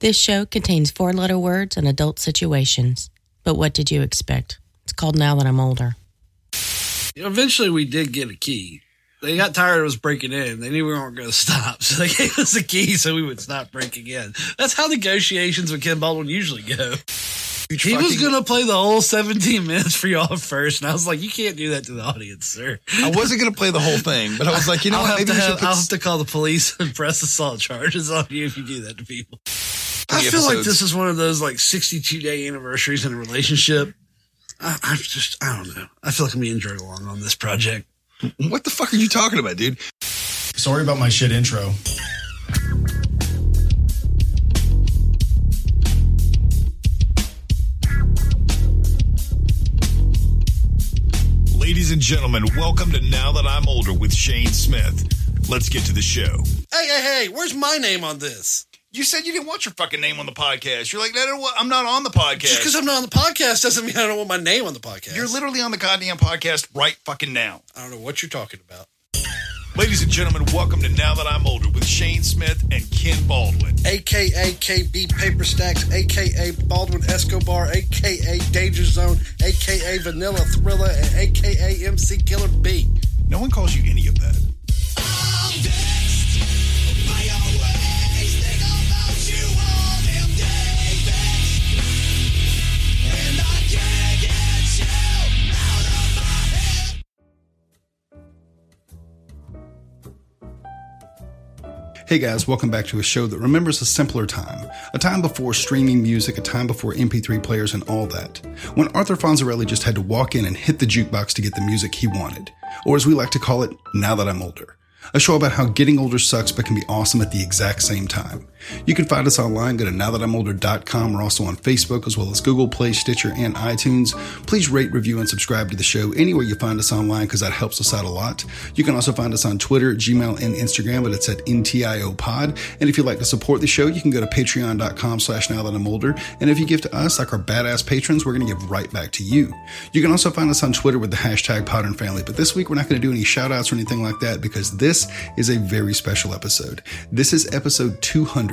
This show contains four letter words and adult situations. But what did you expect? It's called Now That I'm Older. Eventually, we did get a key. They got tired of us breaking in. They knew we weren't going to stop. So they gave us a key so we would stop breaking in. That's how negotiations with Ken Baldwin usually go. He was going to play the whole 17 minutes for y'all first. And I was like, you can't do that to the audience, sir. I wasn't going to play the whole thing, but I was like, you know I'll, what? have Maybe to have, put I'll s- have to call the police and press assault charges on you if you do that to people. I Three feel like this is one of those like 62 day anniversaries in a relationship. I, I'm just, I don't know. I feel like I'm being dragged along on this project. What the fuck are you talking about, dude? Sorry about my shit intro. Ladies and gentlemen, welcome to Now That I'm Older with Shane Smith. Let's get to the show. Hey, hey, hey, where's my name on this? You said you didn't want your fucking name on the podcast. You're like, I don't want, I'm not on the podcast. Just because I'm not on the podcast doesn't mean I don't want my name on the podcast. You're literally on the goddamn podcast right fucking now. I don't know what you're talking about. Ladies and gentlemen, welcome to Now That I'm Older with Shane Smith and Ken Baldwin. AKA KB Paper Stacks, AKA Baldwin Escobar, AKA Danger Zone, AKA Vanilla Thriller, and AKA MC Killer B. No one calls you any of that. Hey guys, welcome back to a show that remembers a simpler time. A time before streaming music, a time before MP3 players and all that. When Arthur Fonzarelli just had to walk in and hit the jukebox to get the music he wanted. Or as we like to call it, Now That I'm Older. A show about how getting older sucks but can be awesome at the exact same time. You can find us online. Go to nowthatimolder.com. We're also on Facebook as well as Google Play, Stitcher, and iTunes. Please rate, review, and subscribe to the show anywhere you find us online because that helps us out a lot. You can also find us on Twitter, Gmail, and Instagram, but it's at NTIO Pod. And if you'd like to support the show, you can go to patreon.com slash now that I'm older. And if you give to us like our badass patrons, we're going to give right back to you. You can also find us on Twitter with the hashtag Podern Family. But this week, we're not going to do any shout outs or anything like that because this is a very special episode. This is episode 200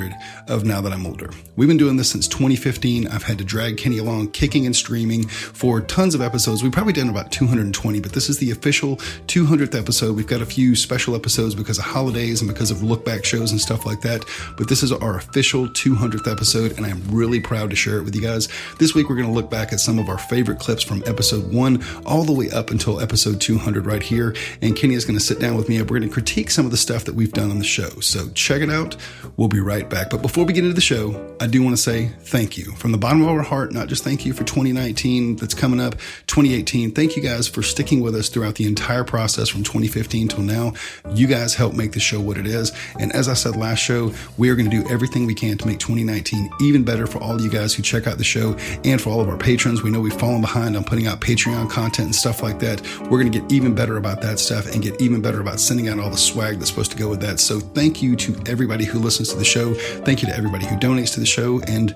of Now That I'm Older. We've been doing this since 2015. I've had to drag Kenny along kicking and streaming for tons of episodes. We've probably done about 220, but this is the official 200th episode. We've got a few special episodes because of holidays and because of look back shows and stuff like that. But this is our official 200th episode, and I'm really proud to share it with you guys. This week, we're going to look back at some of our favorite clips from episode one all the way up until episode 200 right here. And Kenny is going to sit down with me and we're going to critique some of the stuff that we've done on the show. So check it out. We'll be right back. But before we get into the show, I do want to say thank you from the bottom of our heart. Not just thank you for 2019 that's coming up, 2018. Thank you guys for sticking with us throughout the entire process from 2015 till now. You guys help make the show what it is. And as I said last show, we are going to do everything we can to make 2019 even better for all of you guys who check out the show and for all of our patrons. We know we've fallen behind on putting out Patreon content and stuff like that. We're going to get even better about that stuff and get even better about sending out all the swag that's supposed to go with that. So thank you to everybody who listens to the show. Thank you to everybody who donates to the show. And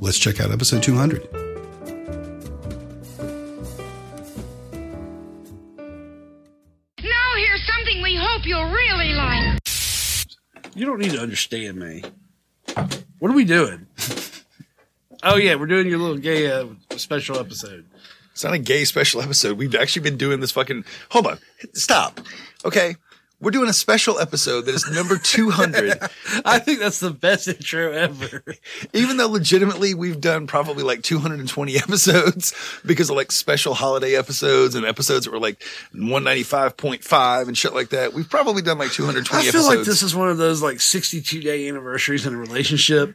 let's check out episode 200. Now here's something we hope you'll really like. You don't need to understand me. What are we doing? oh, yeah, we're doing your little gay uh, special episode. It's not a gay special episode. We've actually been doing this fucking. Hold on. Stop. Okay. We're doing a special episode that is number 200. I think that's the best intro ever. Even though legitimately we've done probably like 220 episodes because of like special holiday episodes and episodes that were like 195.5 and shit like that. We've probably done like 220 I feel episodes. like this is one of those like 62 day anniversaries in a relationship.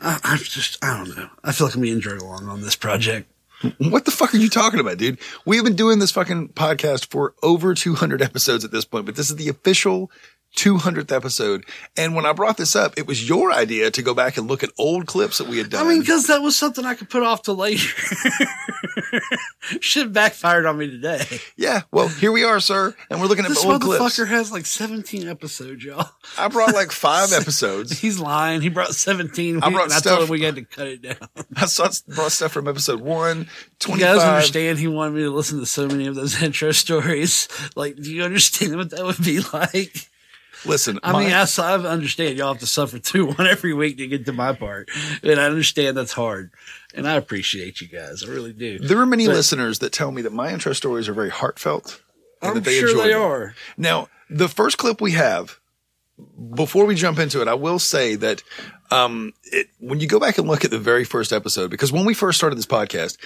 I, I'm just, I don't know. I feel like I'm being dragged along on this project. What the fuck are you talking about, dude? We've been doing this fucking podcast for over 200 episodes at this point, but this is the official 200th episode. And when I brought this up, it was your idea to go back and look at old clips that we had done. I mean, because that was something I could put off to later. Shit backfired on me today. yeah, well, here we are, sir, and we're looking at This old motherfucker has like 17 episodes, y'all. I brought like five episodes. He's lying. He brought 17. I brought and I stuff- told him we had to cut it down. I saw, brought stuff from episode one, You 25. guys understand he wanted me to listen to so many of those intro stories. Like, do you understand what that would be like? Listen, I my- mean, I, I understand y'all have to suffer through one every week to get to my part, and I understand that's hard, and I appreciate you guys. I really do. there are many But- listeners that tell me that my intro stories are very heartfelt. and I'm that sure enjoy they them. are. Now, the first clip we have, before we jump into it, I will say that um, it, when you go back and look at the very first episode, because when we first started this podcast,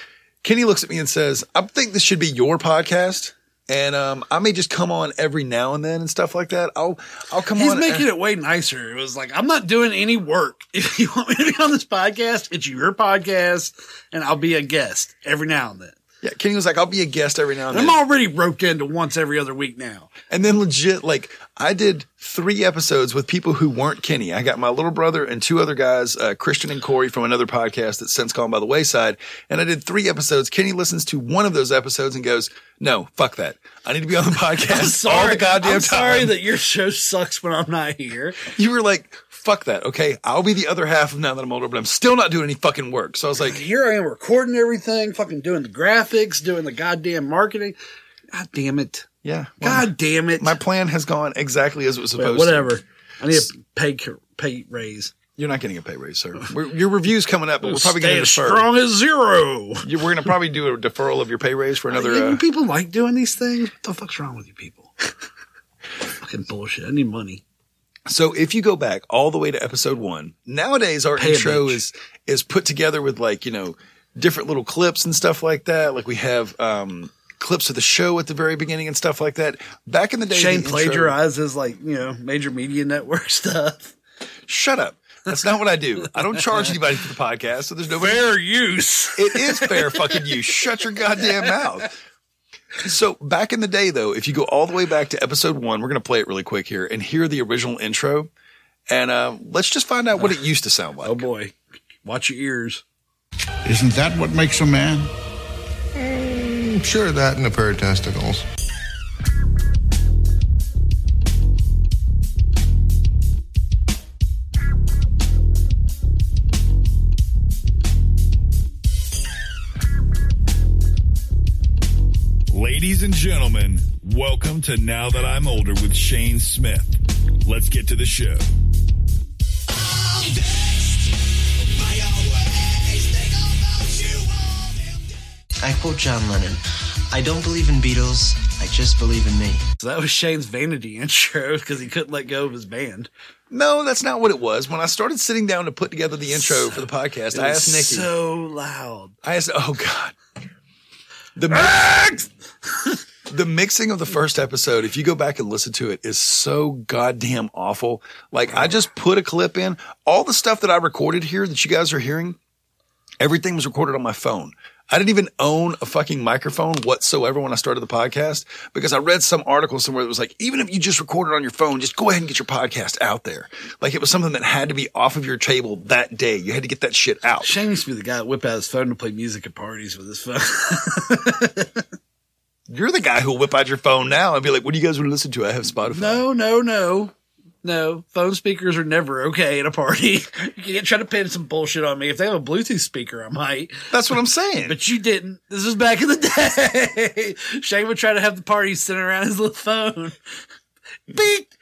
Kenny looks at me and says, "I think this should be your podcast." And um, I may just come on every now and then and stuff like that. I'll I'll come He's on. He's making it way nicer. It was like, I'm not doing any work. If you want me to be on this podcast, it's your podcast, and I'll be a guest every now and then. Yeah, Kenny was like, "I'll be a guest every now and then. I'm already roped into once every other week now. And then legit, like I did three episodes with people who weren't Kenny. I got my little brother and two other guys, uh, Christian and Corey from another podcast that's since gone by the wayside. And I did three episodes. Kenny listens to one of those episodes and goes, no, fuck that. I need to be on the podcast all the goddamn I'm time. sorry that your show sucks when I'm not here. you were like, fuck that. Okay. I'll be the other half of now that I'm older, but I'm still not doing any fucking work. So I was like, Here I am recording everything, fucking doing the graphics, doing the goddamn marketing. God damn it. yeah, well, God damn it. my plan has gone exactly as it was supposed whatever. to. Whatever. I need a pay pay raise. You're not getting a pay raise, sir. We're, your review's coming up, but we're probably going to as defer. strong as zero. You- We're going to probably do a deferral of your pay raise for another. Yeah, Uh, people like doing these things. What the fuck's wrong with you people? fucking bullshit. I need money. So if you go back all the way to episode one, nowadays our Pay intro is is put together with like you know different little clips and stuff like that. Like we have um clips of the show at the very beginning and stuff like that. Back in the day, Shane the intro- plagiarizes like, you know, major media network stuff. Shut up. That's not what I do. I don't charge anybody for the podcast, so there's no Fair use. It is fair fucking use. Shut your goddamn mouth. So back in the day, though, if you go all the way back to episode one, we're going to play it really quick here and hear the original intro. And uh, let's just find out what it used to sound like. Oh boy. Watch your ears. Isn't that what makes a man? Mm, sure, that and a pair of testicles. Ladies and gentlemen, welcome to Now That I'm Older with Shane Smith. Let's get to the show. I quote John Lennon I don't believe in Beatles, I just believe in me. So that was Shane's vanity intro because he couldn't let go of his band. No, that's not what it was. When I started sitting down to put together the intro for the podcast, It I asked Nikki. so loud. I asked, oh God. The, mix, the mixing of the first episode, if you go back and listen to it, is so goddamn awful. Like, I just put a clip in. All the stuff that I recorded here that you guys are hearing, everything was recorded on my phone. I didn't even own a fucking microphone whatsoever when I started the podcast because I read some article somewhere that was like, even if you just record it on your phone, just go ahead and get your podcast out there. Like it was something that had to be off of your table that day. You had to get that shit out. Shane used to be the guy that whip out his phone to play music at parties with his phone. You're the guy who'll whip out your phone now and be like, what do you guys want to listen to? I have Spotify. no, no, no. No, phone speakers are never okay at a party. You can't try to pin some bullshit on me. If they have a Bluetooth speaker, I might. That's what I'm saying. But you didn't. This was back in the day. Shane would try to have the party sitting around his little phone. Beep.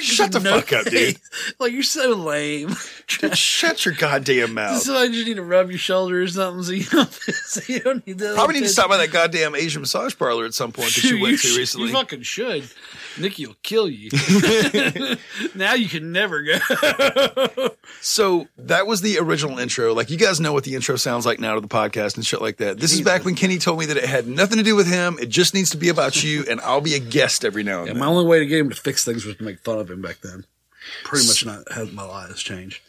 Shut the fuck up, dude. Like you're so lame. Dude, shut your goddamn mouth. So I just need to rub your shoulder or something so you don't, so you don't need to. Probably need to stop by that goddamn Asian massage parlor at some point that you went to sh- recently. You fucking should. Nikki will kill you. now you can never go. So that was the original intro. Like you guys know what the intro sounds like now to the podcast and shit like that. This is back when Kenny told me that it had nothing to do with him. It just needs to be about you, and I'll be a guest every now and Yeah, then. my only way to get him to fix things was to make fun of him back then. Pretty much not has my lives changed.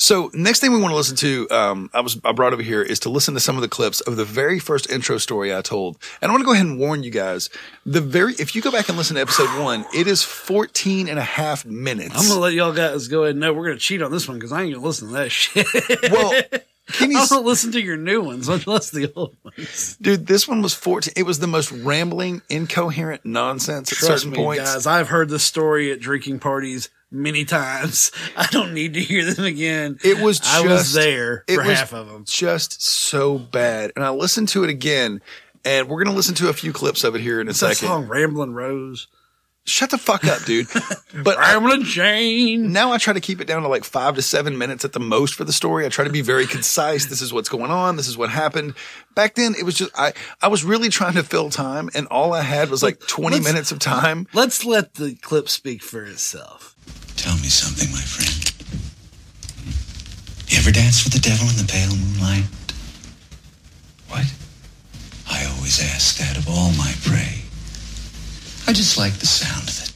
So next thing we want to listen to, um, I was I brought over here is to listen to some of the clips of the very first intro story I told. And I want to go ahead and warn you guys, the very if you go back and listen to episode one, it is 14 and a half minutes. I'm gonna let y'all guys go ahead and know we're gonna cheat on this one because I ain't gonna listen to that shit. well, I Kenny's don't listen to your new ones unless the old ones. dude, this one was 14. It was the most rambling, incoherent nonsense at Trust certain me, points. guys. I've heard this story at drinking parties many times. I don't need to hear them again. It was I was there for half of them. just so bad. And I listened to it again, and we're gonna listen to a few clips of it here in a What's that second. song, Ramblin' Rose? Shut the fuck up, dude. But Ramblin' Shane. now I try to keep it down to like five to seven minutes at the most for the story. I try to be very concise. This is what's going on. This is what happened. Back then, it was just I. I was really trying to fill time, and all I had was like twenty Let's- minutes of time. Let's let the clip speak for itself. Me something, my friend. You ever dance with the devil in the pale moonlight? What? I always ask that of all my prey. I just like the sound of it.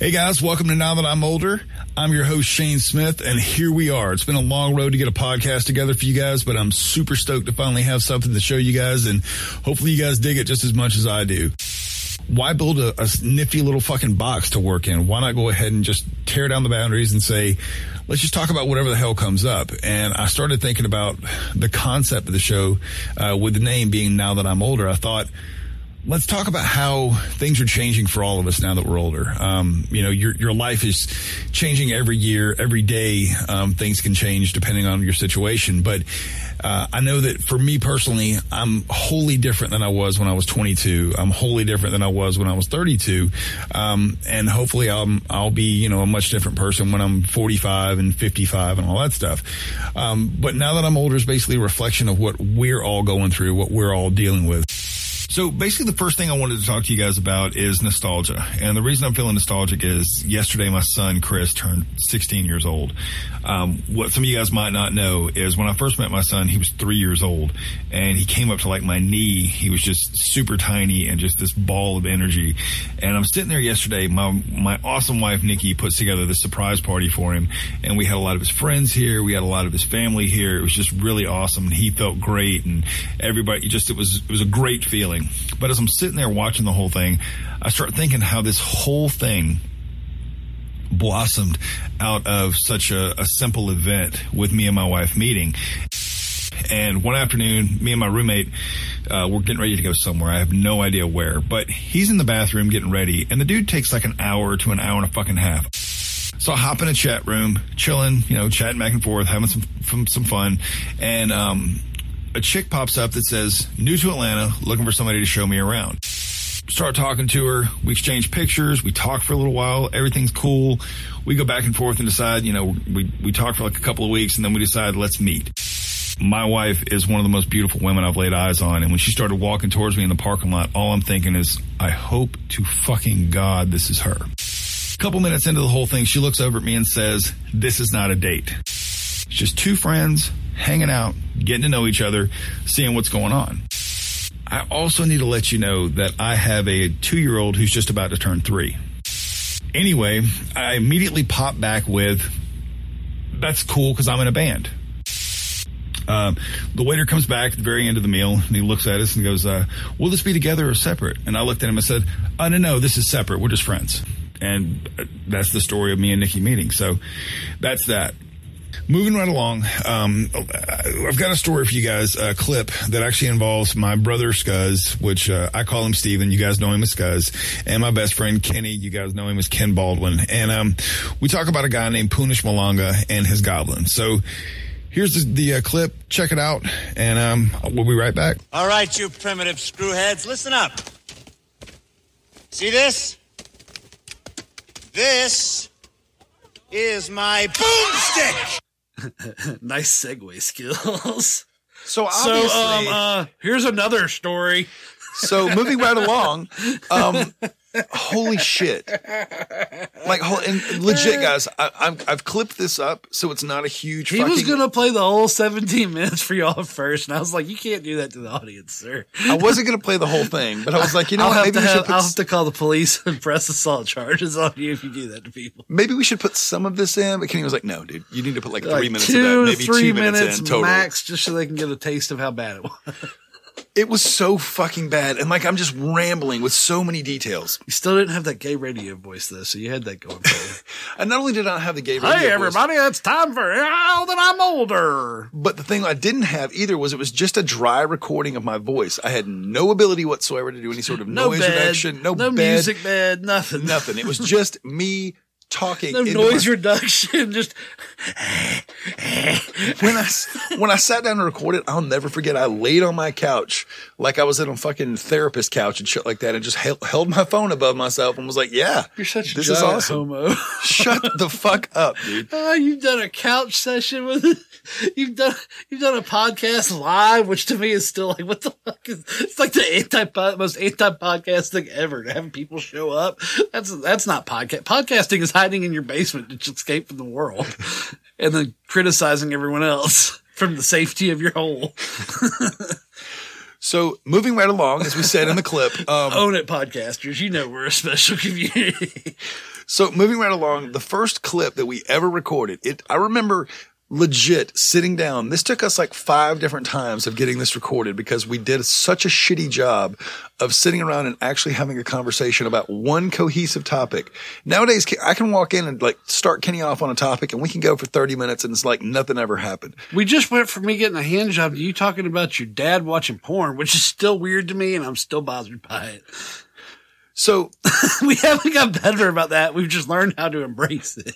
Hey guys, welcome to Now That I'm Older. I'm your host Shane Smith, and here we are. It's been a long road to get a podcast together for you guys, but I'm super stoked to finally have something to show you guys, and hopefully you guys dig it just as much as I do. Why build a, a nifty little fucking box to work in? Why not go ahead and just tear down the boundaries and say, let's just talk about whatever the hell comes up? And I started thinking about the concept of the show uh, with the name being Now That I'm Older. I thought, let's talk about how things are changing for all of us now that we're older. Um, you know, your your life is changing every year, every day. Um, things can change depending on your situation, but uh, I know that for me personally, I'm wholly different than I was when I was 22. I'm wholly different than I was when I was 32, um, and hopefully, I'll I'll be you know a much different person when I'm 45 and 55 and all that stuff. Um, but now that I'm older, is basically a reflection of what we're all going through, what we're all dealing with. So basically the first thing I wanted to talk to you guys about is nostalgia. And the reason I'm feeling nostalgic is yesterday my son Chris turned 16 years old. Um, what some of you guys might not know is when I first met my son, he was three years old and he came up to like my knee. He was just super tiny and just this ball of energy. And I'm sitting there yesterday. My, my awesome wife, Nikki, puts together this surprise party for him. And we had a lot of his friends here. We had a lot of his family here. It was just really awesome. And he felt great and everybody just, it was, it was a great feeling. But as I'm sitting there watching the whole thing, I start thinking how this whole thing blossomed out of such a, a simple event with me and my wife meeting. And one afternoon, me and my roommate, uh, we're getting ready to go somewhere. I have no idea where, but he's in the bathroom getting ready, and the dude takes like an hour to an hour and a fucking half. So I hop in a chat room, chilling, you know, chatting back and forth, having some some, some fun, and um, a chick pops up that says, "New to Atlanta, looking for somebody to show me around." Start talking to her. We exchange pictures. We talk for a little while. Everything's cool. We go back and forth and decide, you know, we, we talk for like a couple of weeks and then we decide, let's meet. My wife is one of the most beautiful women I've laid eyes on. And when she started walking towards me in the parking lot, all I'm thinking is, I hope to fucking God this is her. A couple minutes into the whole thing, she looks over at me and says, this is not a date. It's just two friends hanging out, getting to know each other, seeing what's going on. I also need to let you know that I have a two year old who's just about to turn three. Anyway, I immediately pop back with, that's cool because I'm in a band. Um, the waiter comes back at the very end of the meal and he looks at us and goes, uh, will this be together or separate? And I looked at him and said, oh, no, no, this is separate. We're just friends. And uh, that's the story of me and Nikki meeting. So that's that. Moving right along, um, I've got a story for you guys, a clip that actually involves my brother Scuzz, which uh, I call him Steven. You guys know him as Scuzz, and my best friend Kenny. You guys know him as Ken Baldwin. And um, we talk about a guy named Punish Malanga and his goblin. So here's the, the uh, clip. Check it out, and um, we'll be right back. All right, you primitive screwheads, listen up. See this? This is my boomstick. nice segue skills. So So, um, uh, here's another story. so moving right along, um, holy shit! Like, and legit, uh. guys, I, I've, I've clipped this up so it's not a huge. He fucking, was gonna play the whole 17 minutes for y'all first, and I was like, "You can't do that to the audience, sir." I wasn't gonna play the whole thing, but I was like, you know I'll what? have Maybe to we should put I'll have to call the police and press assault charges on you if you do that to people. maybe we should put some of this in. But Kenny was like, no, dude, you need to put like three Like minutes two of that, maybe three two minutes, minutes in total. max, just so they can get a taste of how bad it was. It was so fucking bad, and like I'm just rambling with so many details. You still didn't have that gay radio voice though, so you had that going for you. And not only did I not have the gay radio hey voice, everybody, it's time for now that I'm older. But the thing I didn't have either was it was just a dry recording of my voice. I had no ability whatsoever to do any sort of No noise bed, reduction, no, no bed, music bed, nothing, nothing. It was just me talking. into noise my- reduction. Just when I when I sat down to record it, I'll never forget. I laid on my couch like I was in a fucking therapist couch and shit like that, and just held, held my phone above myself and was like, "Yeah, You're such a this is awesome." homo. Shut the fuck up, dude. Oh, you've done a couch session with you've done you've done a podcast live, which to me is still like what the fuck is it's like the anti most anti podcast thing ever to have people show up. That's that's not podcast. Podcasting is hiding in your basement to escape from the world and then criticizing everyone else from the safety of your hole. So moving right along, as we said in the clip, um, Own it, podcasters. You know we're a special community. So moving right along, the first clip that we ever recorded, it, I remember legit sitting down. This took us like five different times of getting this recorded because we did such a shitty job of sitting around and actually having a conversation about one cohesive topic. Nowadays, I can walk in and like start Kenny off on a topic and we can go for 30 minutes and it's like nothing ever happened. We just went from me getting a hand job to you talking about your dad watching porn, which is still weird to me and I'm still bothered by it. So we haven't got better about that. We've just learned how to embrace it.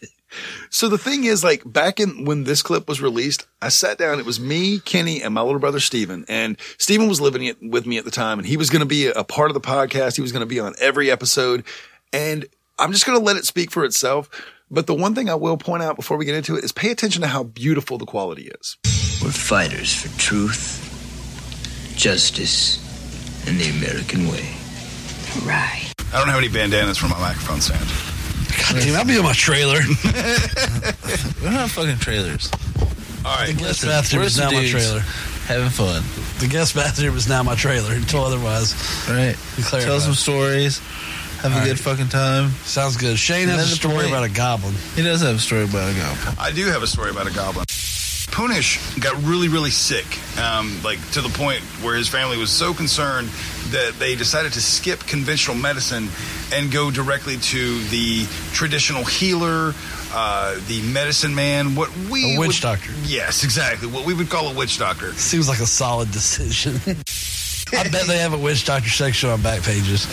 So the thing is, like back in when this clip was released, I sat down. It was me, Kenny, and my little brother Steven. And Steven was living it with me at the time, and he was going to be a part of the podcast. He was going to be on every episode, and I'm just going to let it speak for itself. But the one thing I will point out before we get into it is pay attention to how beautiful the quality is. We're fighters for truth, justice, and the American way. Right. I don't have any bandanas for my microphone stand. God damn, I'll be on my trailer. we don't have fucking trailers. All right. The guest Listen, bathroom is some now my trailer. Having fun. The guest bathroom is now my trailer until otherwise. Right. clarified. Tell some stories. Have All a good right. fucking time. Sounds good. Shane And has a then the story point- about a goblin. He does have a story about a goblin. I do have a story about a goblin. Punish got really, really sick, um, like to the point where his family was so concerned that they decided to skip conventional medicine and go directly to the traditional healer, uh, the medicine man, what we A witch would- doctor. Yes, exactly. What we would call a witch doctor. Seems like a solid decision. I bet they have a witch doctor section on back pages.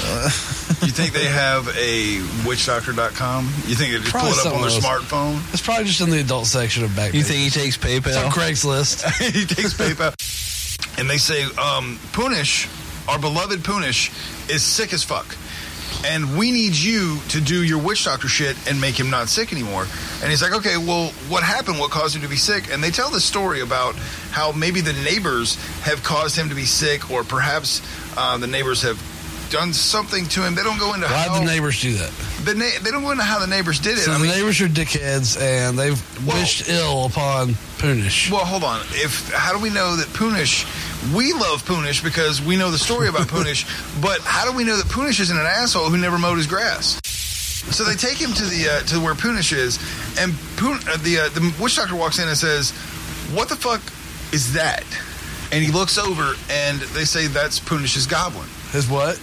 You think they have a witchdoctor.com? You think they just Probably pull it up on their something smartphone? It's probably just in the adult section of back You pages. think he takes PayPal? It's on Craigslist. he takes PayPal. And they say, um, Punish, our beloved Punish, is sick as fuck. And we need you to do your witch doctor shit and make him not sick anymore. And he's like, okay, well, what happened? What caused him to be sick? And they tell the story about how maybe the neighbors have caused him to be sick, or perhaps uh, the neighbors have done something to him. They don't go into Why'd how the neighbors do that? the na- they don't go into how the neighbors did it. So I the mean, neighbors are dickheads and they've wished ill upon Punish. Well, hold on. If how do we know that Punish? We love Punish because we know the story about Punish. But how do we know that Punish isn't an asshole who never mowed his grass? So they take him to the uh, to where Punish is, and Pun- uh, the uh, the witch doctor walks in and says, "What the fuck is that?" And he looks over, and they say that's Punish's goblin. His what?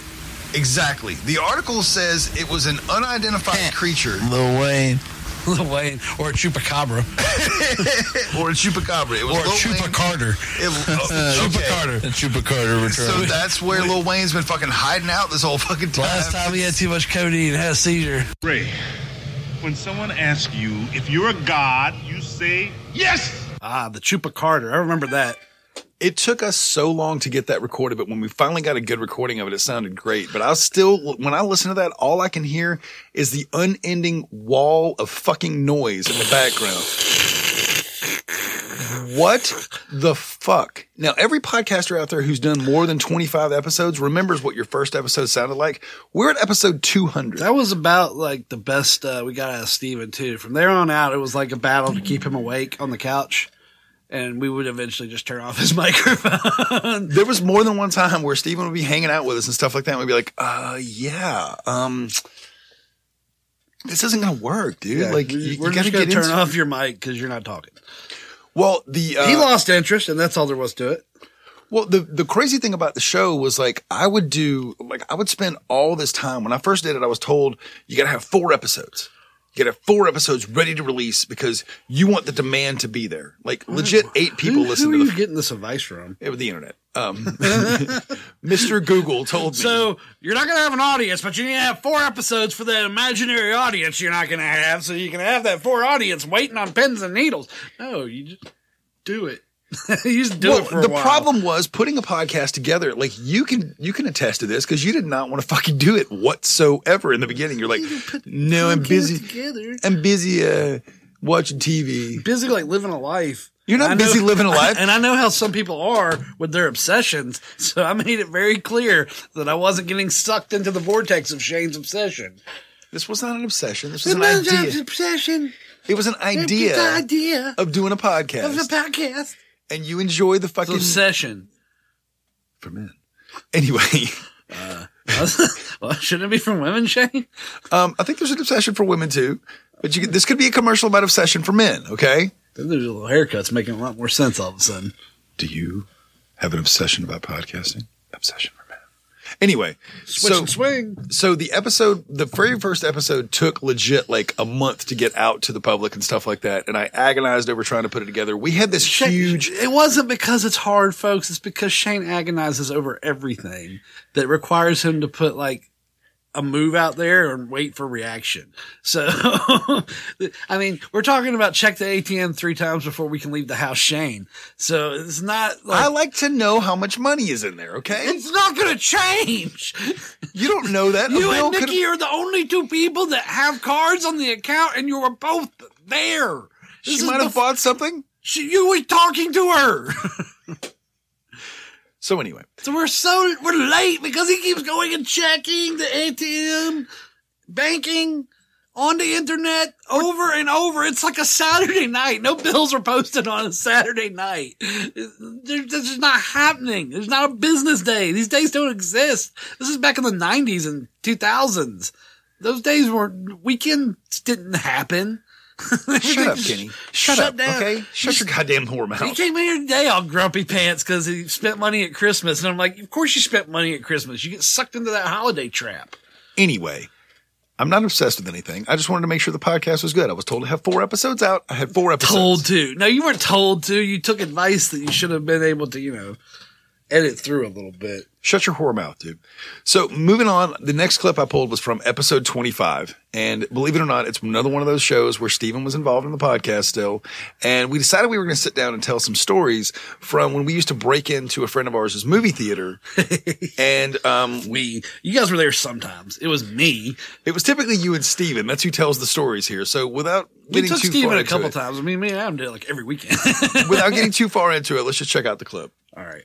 Exactly. The article says it was an unidentified creature. Lil Wayne. Lil Wayne or a chupacabra or a chupacabra. It was or a Lil chupa Wayne. Carter. It, oh, okay. Carter. And Chupacabra return. So that's where Lil Wayne's been fucking hiding out this whole fucking time. Last time he had too much codeine and had a seizure. Ray, when someone asks you if you're a god, you say yes. Ah, the Chupa Carter. I remember that. It took us so long to get that recorded, but when we finally got a good recording of it, it sounded great. But I still, when I listen to that, all I can hear is the unending wall of fucking noise in the background. What the fuck? Now, every podcaster out there who's done more than 25 episodes remembers what your first episode sounded like. We're at episode 200. That was about like the best uh, we got out of Steven too. From there on out, it was like a battle to keep him awake on the couch. And we would eventually just turn off his microphone. There was more than one time where Steven would be hanging out with us and stuff like that. And we'd be like, uh, yeah, um, this isn't going to work, dude. Yeah, like, you, we're you got just to gonna get turn into off your mic because you're not talking. Well, the, uh, he lost interest, and that's all there was to it. Well, the the crazy thing about the show was like I would do like I would spend all this time when I first did it. I was told you got to have four episodes. Get a four episodes ready to release because you want the demand to be there. Like legit, eight people who, listen who are to you the, getting this advice from? yeah, with the internet. Um, Mr. Google told me. So you're not going to have an audience, but you need to have four episodes for that imaginary audience you're not going to have, so you can have that four audience waiting on pins and needles. No, you just do it. you just do well, it for the while. problem was putting a podcast together. Like you can you can attest to this because you did not want to fucking do it whatsoever in the beginning. You're like, no, I'm busy. together. I'm busy uh, watching TV. busy like living a life. You're not I know- busy living a life. and I know how some people are with their obsessions. So I made it very clear that I wasn't getting sucked into the vortex of Shane's obsession. This was not an obsession. This was an idea. obsession. It was an idea, The idea of doing a podcast, of a podcast. And you enjoy the fucking obsession. for men. Anyway, well, shouldn't it be from women, Shane? um, I think there's an obsession for women too, but you, this could be a commercial about obsession for men. Okay. Then there's little haircuts making a lot more sense all of a sudden. Do you have an obsession about podcasting? Obsession for men. Anyway, Switch so and swing. so the episode, the very first episode took legit like a month to get out to the public and stuff like that. And I agonized over trying to put it together. We had this huge, It wasn't because it's hard, folks. It's because Shane agonizes over everything that requires him to put like a move out there and wait for reaction. So, I mean, we're talking about check the ATM three times before we can leave the house, Shane. So it's not like I like to know how much money is in there. Okay. it's not going to change. You don't know that. You and could've- Nikki are the only two people that have cards on the account, and you were both there. This she might have bought something. She, you were talking to her. So anyway, So we're so we're late because he keeps going and checking the ATM, banking on the internet over and over. It's like a Saturday night. No bills are posted on a Saturday night. This is not happening. There's not a business day. These days don't exist. This is back in the '90s and 2000s. Those days were weekends didn't happen. Shut up, Kenny. Shut, Shut up. down. Okay. Shut your goddamn whore He mouth. came in here today all grumpy pants because he spent money at Christmas. And I'm like, of course you spent money at Christmas. You get sucked into that holiday trap. Anyway, I'm not obsessed with anything. I just wanted to make sure the podcast was good. I was told to have four episodes out. I had four episodes. Told to. No, you weren't told to. You took advice that you should have been able to, you know, edit through a little bit. Shut your whore mouth, dude. So moving on, the next clip I pulled was from episode 25. And believe it or not, it's another one of those shows where Steven was involved in the podcast still. And we decided we were going to sit down and tell some stories from when we used to break into a friend of ours' movie theater. and, um, We, you guys were there sometimes. It was me. it was typically you and Steven. That's who tells the stories here. So without We getting took too Steven far a couple it, times. I mean, me and Adam did it like every weekend. without getting too far into it, let's just check out the clip. All right.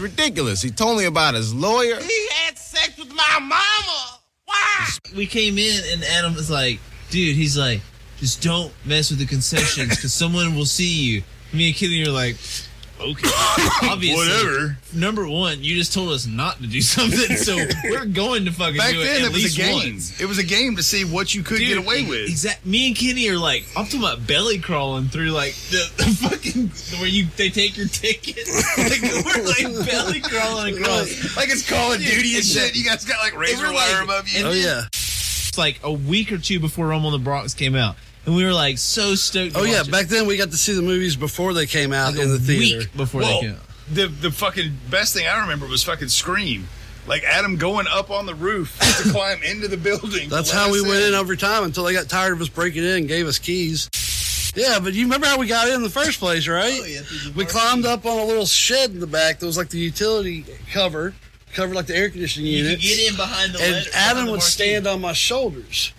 It was ridiculous. He told me about his lawyer. He had sex with my mama. Why? we came in and Adam was like, dude, he's like, just don't mess with the concessions because someone will see you. Me and Kitty are like, okay, obviously. Whatever. Number one, you just told us not to do something, so we're going to fucking Back do it then, at it was least a game. once. It was a game to see what you could Dude, get away with. Exact. Me and Kenny are like, I'm talking about belly crawling through like the, the fucking where you they take your ticket. like we're like belly crawling across. Like it's Call of Duty and shit. You guys got like razor we're wire like- above you. Oh, then- yeah. It's like a week or two before Rumble in the Bronx came out, and we were like so stoked. to Oh, yeah. it. Back then, we got to see the movies before they came out Like in a the theater. week before Well, they came out. the the fucking best thing I remember was fucking Scream. Like Adam going up on the roof to climb into the building. to That's let how we us went in over time until they got tired of us breaking in and gave us keys. Yeah, but you remember how we got in, in the first place, right? Oh, yeah, through the we climbed up on a little shed in the back that was like the utility cover, covered like the air conditioning You unit. could get in behind the and letter- Adam behind the would marquee. stand on my shoulders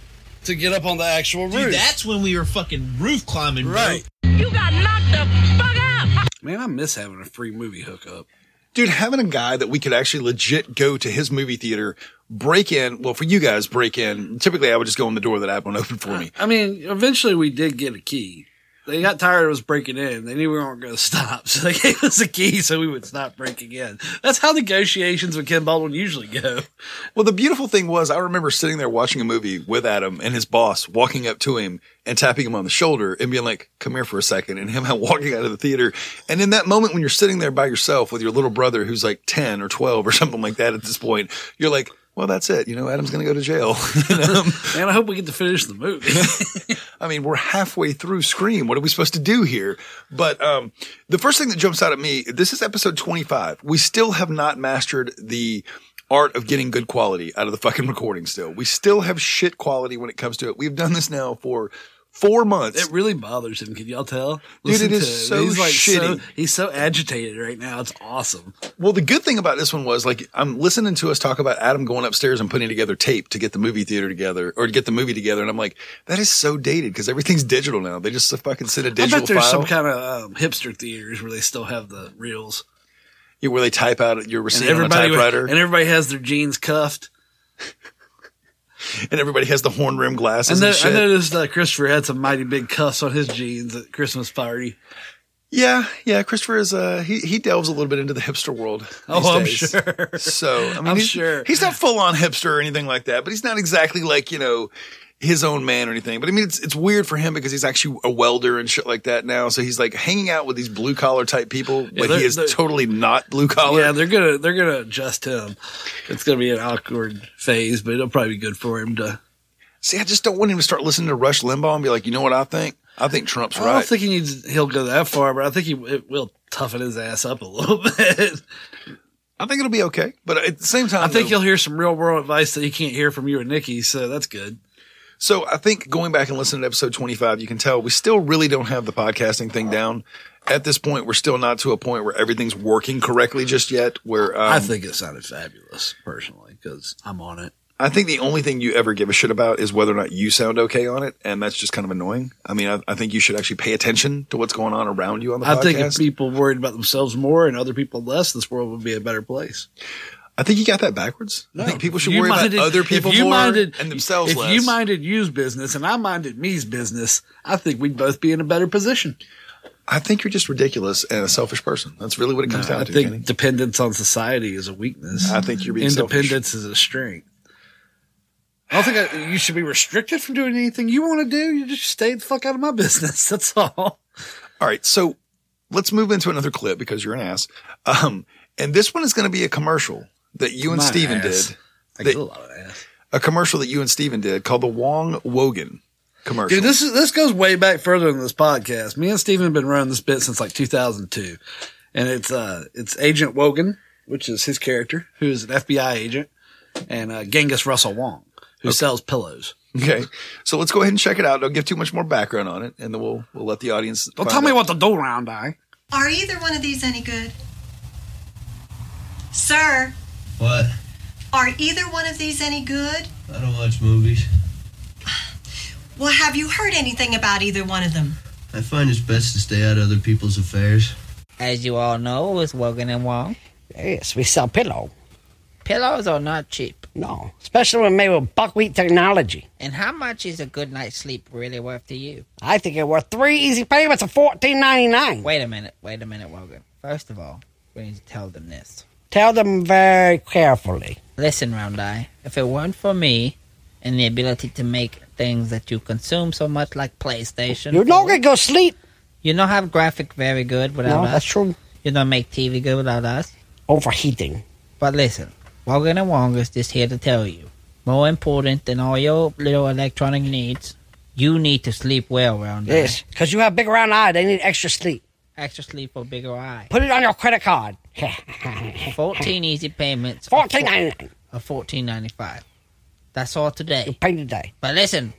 to get up on the actual roof. Dude, roof. that's when we were fucking roof climbing, bro. right. You got knocked the fuck out. Man, I miss having a free movie hookup. dude, having a guy that we could actually legit go to his movie theater, break in. Well, for you guys, break in. Typically, I would just go in the door that Adam would open for me. I mean, eventually we did get a key. They got tired of us breaking in. They knew we weren't going to stop. So they gave us a key so we would stop breaking in. That's how negotiations with Ken Baldwin usually go. Well, the beautiful thing was, I remember sitting there watching a movie with Adam and his boss walking up to him and tapping him on the shoulder and being like, come here for a second. And him walking out of the theater. And in that moment, when you're sitting there by yourself with your little brother who's like 10 or 12 or something like that at this point, you're like, well, that's it. You know, Adam's going to go to jail. And, I hope we get to finish the movie. I mean, we're halfway through Scream. What are we supposed to do here? But um, the first thing that jumps out at me, this is episode 25. We still have not mastered the art of getting good quality out of the fucking recording still. We still have shit quality when it comes to it. We've done this now for four months. It really bothers him. Can y'all tell? Dude, it Listen is so He's like shitty. So, he's so agitated right now. It's awesome. Well, the good thing about this one was like I'm listening to us talk about Adam going upstairs and putting together tape to get the movie theater together or to get the movie together, and I'm like, that is so dated because everything's digital now. They just fucking send a I digital bet there's file some kind of um, hipster theaters where they still have the reels. Yeah, where they type out your And receipt on a typewriter, and everybody has their jeans cuffed. And everybody has the horn rim glasses know, and I noticed uh, Christopher had some mighty big cuffs on his jeans at Christmas party. Yeah, yeah. Christopher is uh he he delves a little bit into the hipster world. Oh, I'm days. sure. So I mean, I'm he's, sure. he's not full on hipster or anything like that, but he's not exactly like you know his own man or anything. But I mean, it's it's weird for him because he's actually a welder and shit like that now. So he's like hanging out with these blue collar type people, but they're- he is totally not blue collar. Yeah, they're gonna they're gonna adjust him. It's gonna be an awkward phase, but it'll probably be good for him to. See, I just don't want him to start listening to Rush Limbaugh and be like, you know what I think? I think Trump's right. I don't right. think he needs he'll go that far, but I think he it will toughen his ass up a little bit. I think it'll be okay, but at the same time, I think though- you'll hear some real world advice that he can't hear from you and Nikki, so that's good. So I think going back and listening to episode 25, you can tell we still really don't have the podcasting thing down. At this point, we're still not to a point where everything's working correctly just yet. Where um, I think it sounded fabulous personally because I'm on it. I think the only thing you ever give a shit about is whether or not you sound okay on it, and that's just kind of annoying. I mean, I, I think you should actually pay attention to what's going on around you on the podcast. I podcast. think if people worried about themselves more and other people less, this world would be a better place. I think you got that backwards. I think people should you worry minded- about other people more minded- and themselves If less. you minded you's business and I minded me's business, I think we'd both be in a better position. I think you're just ridiculous and a selfish person. That's really what it comes No, down I to. I think Kenny. dependence on society is a weakness. I think you're being selfish. independence is a strength. I don't think I, you should be restricted from doing anything you want to do. You just stay the fuck out of my business. That's all. All right, so let's move into another clip because you're an ass. Um, and this one is going to be a commercial that you and Not Steven ass. did. I That- get a lot of ass. a commercial that you and Steven did called the Wong Wogan commercial. Dude, this is this goes way back further than this podcast. Me and Steven have been running this bit since like 2002, and it's uh it's Agent Wogan, which is his character, who is an FBI agent, and uh, Genghis Russell Wong, who sells pillows. okay, so let's go ahead and check it out. Don't give too much more background on it, and then we'll we'll let the audience. Don't find tell me out. what to do, round eye. Are either one of these any good? Sir, What? are either one of these any good? I don't watch movies. Well, have you heard anything about either one of them? I find it's best to stay out of other people's affairs. As you all know, it's Wogan and Wong. Yes, we sell pillow. Pillows are not cheap. No, especially when made with buckwheat technology. And how much is a good night's sleep really worth to you? I think it's worth three easy payments of fourteen ninety nine. Wait a minute, wait a minute, Wogan. First of all, we need to tell them this. Tell them very carefully. Listen, Round Eye, if it weren't for me and the ability to make things that you consume so much like PlayStation, You're not gonna go sleep. you don't have graphic very good without No, us. that's true. You don't make TV good without us. Overheating. But listen, Wogan and Wong is just here to tell you. More important than all your little electronic needs, you need to sleep well, Round Eye. Yes, because you have big round eye. They need extra sleep. Extra sleep or bigger eye. Put it on your credit card. 14 easy payments. of Fourteen four- ninety nine. Of fourteen ninety five. That's all today. Pay today. But listen,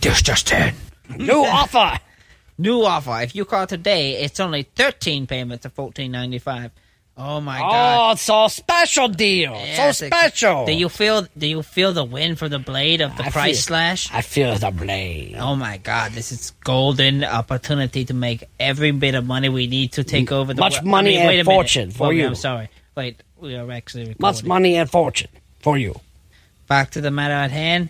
This just in. New offer. new offer. If you call today, it's only thirteen payments of fourteen ninety five. Oh my oh, god! Oh, it's so special deal. Yes, so special. Do you feel? Do you feel the wind from the blade of the I price feel- slash? I feel the blade. Oh my god! This is golden opportunity to make every bit of money we need to take over the Much wo- money I mean, and wait a minute. fortune for Wogan, you. I'm sorry. Wait, we are actually recording. Much money and fortune for you. Back to the matter at hand.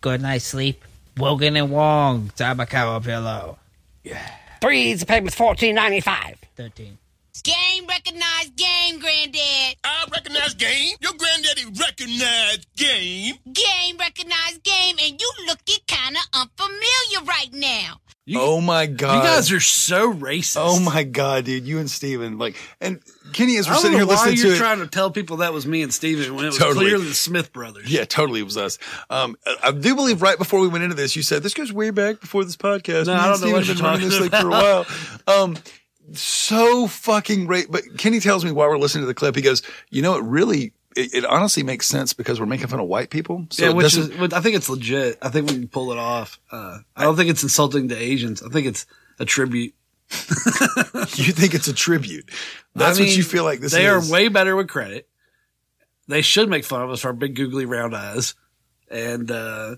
Good night's sleep. Wogan and Wong, Tabakawa pillow. Yeah. Three easy payments, fourteen ninety five. Thirteen. Game recognized game, Granddad. I recognize game. Your granddaddy recognized game. Game recognized game, and you looking kinda unfamiliar right now. oh my god, You guys are so racist. Oh my god, dude, you and Steven, like, and Kenny, as I we're don't sitting know here why listening you're to it, trying to tell people that was me and Steven when it was Totally. clearly the Smith brothers. Yeah, totally. It was us. Um, I- I do believe right before we went into this, you said this goes way back before this podcast. No, I don't know what Steven you're have been running this talking thing for a while. Um, so fucking great. But Kenny tells me while we're listening to the clip, he goes, "You know, it really, it, it honestly makes sense because we're making fun of white people. So yeah, which is, I think it's legit. I think we can pull it off. Uh, I don't think it's insulting to Asians. I think it's a tribute. you think it's a tribute. That's I what you feel like this they is. are way better with credit. They should make fun of us for our big googly round eyes. And uh,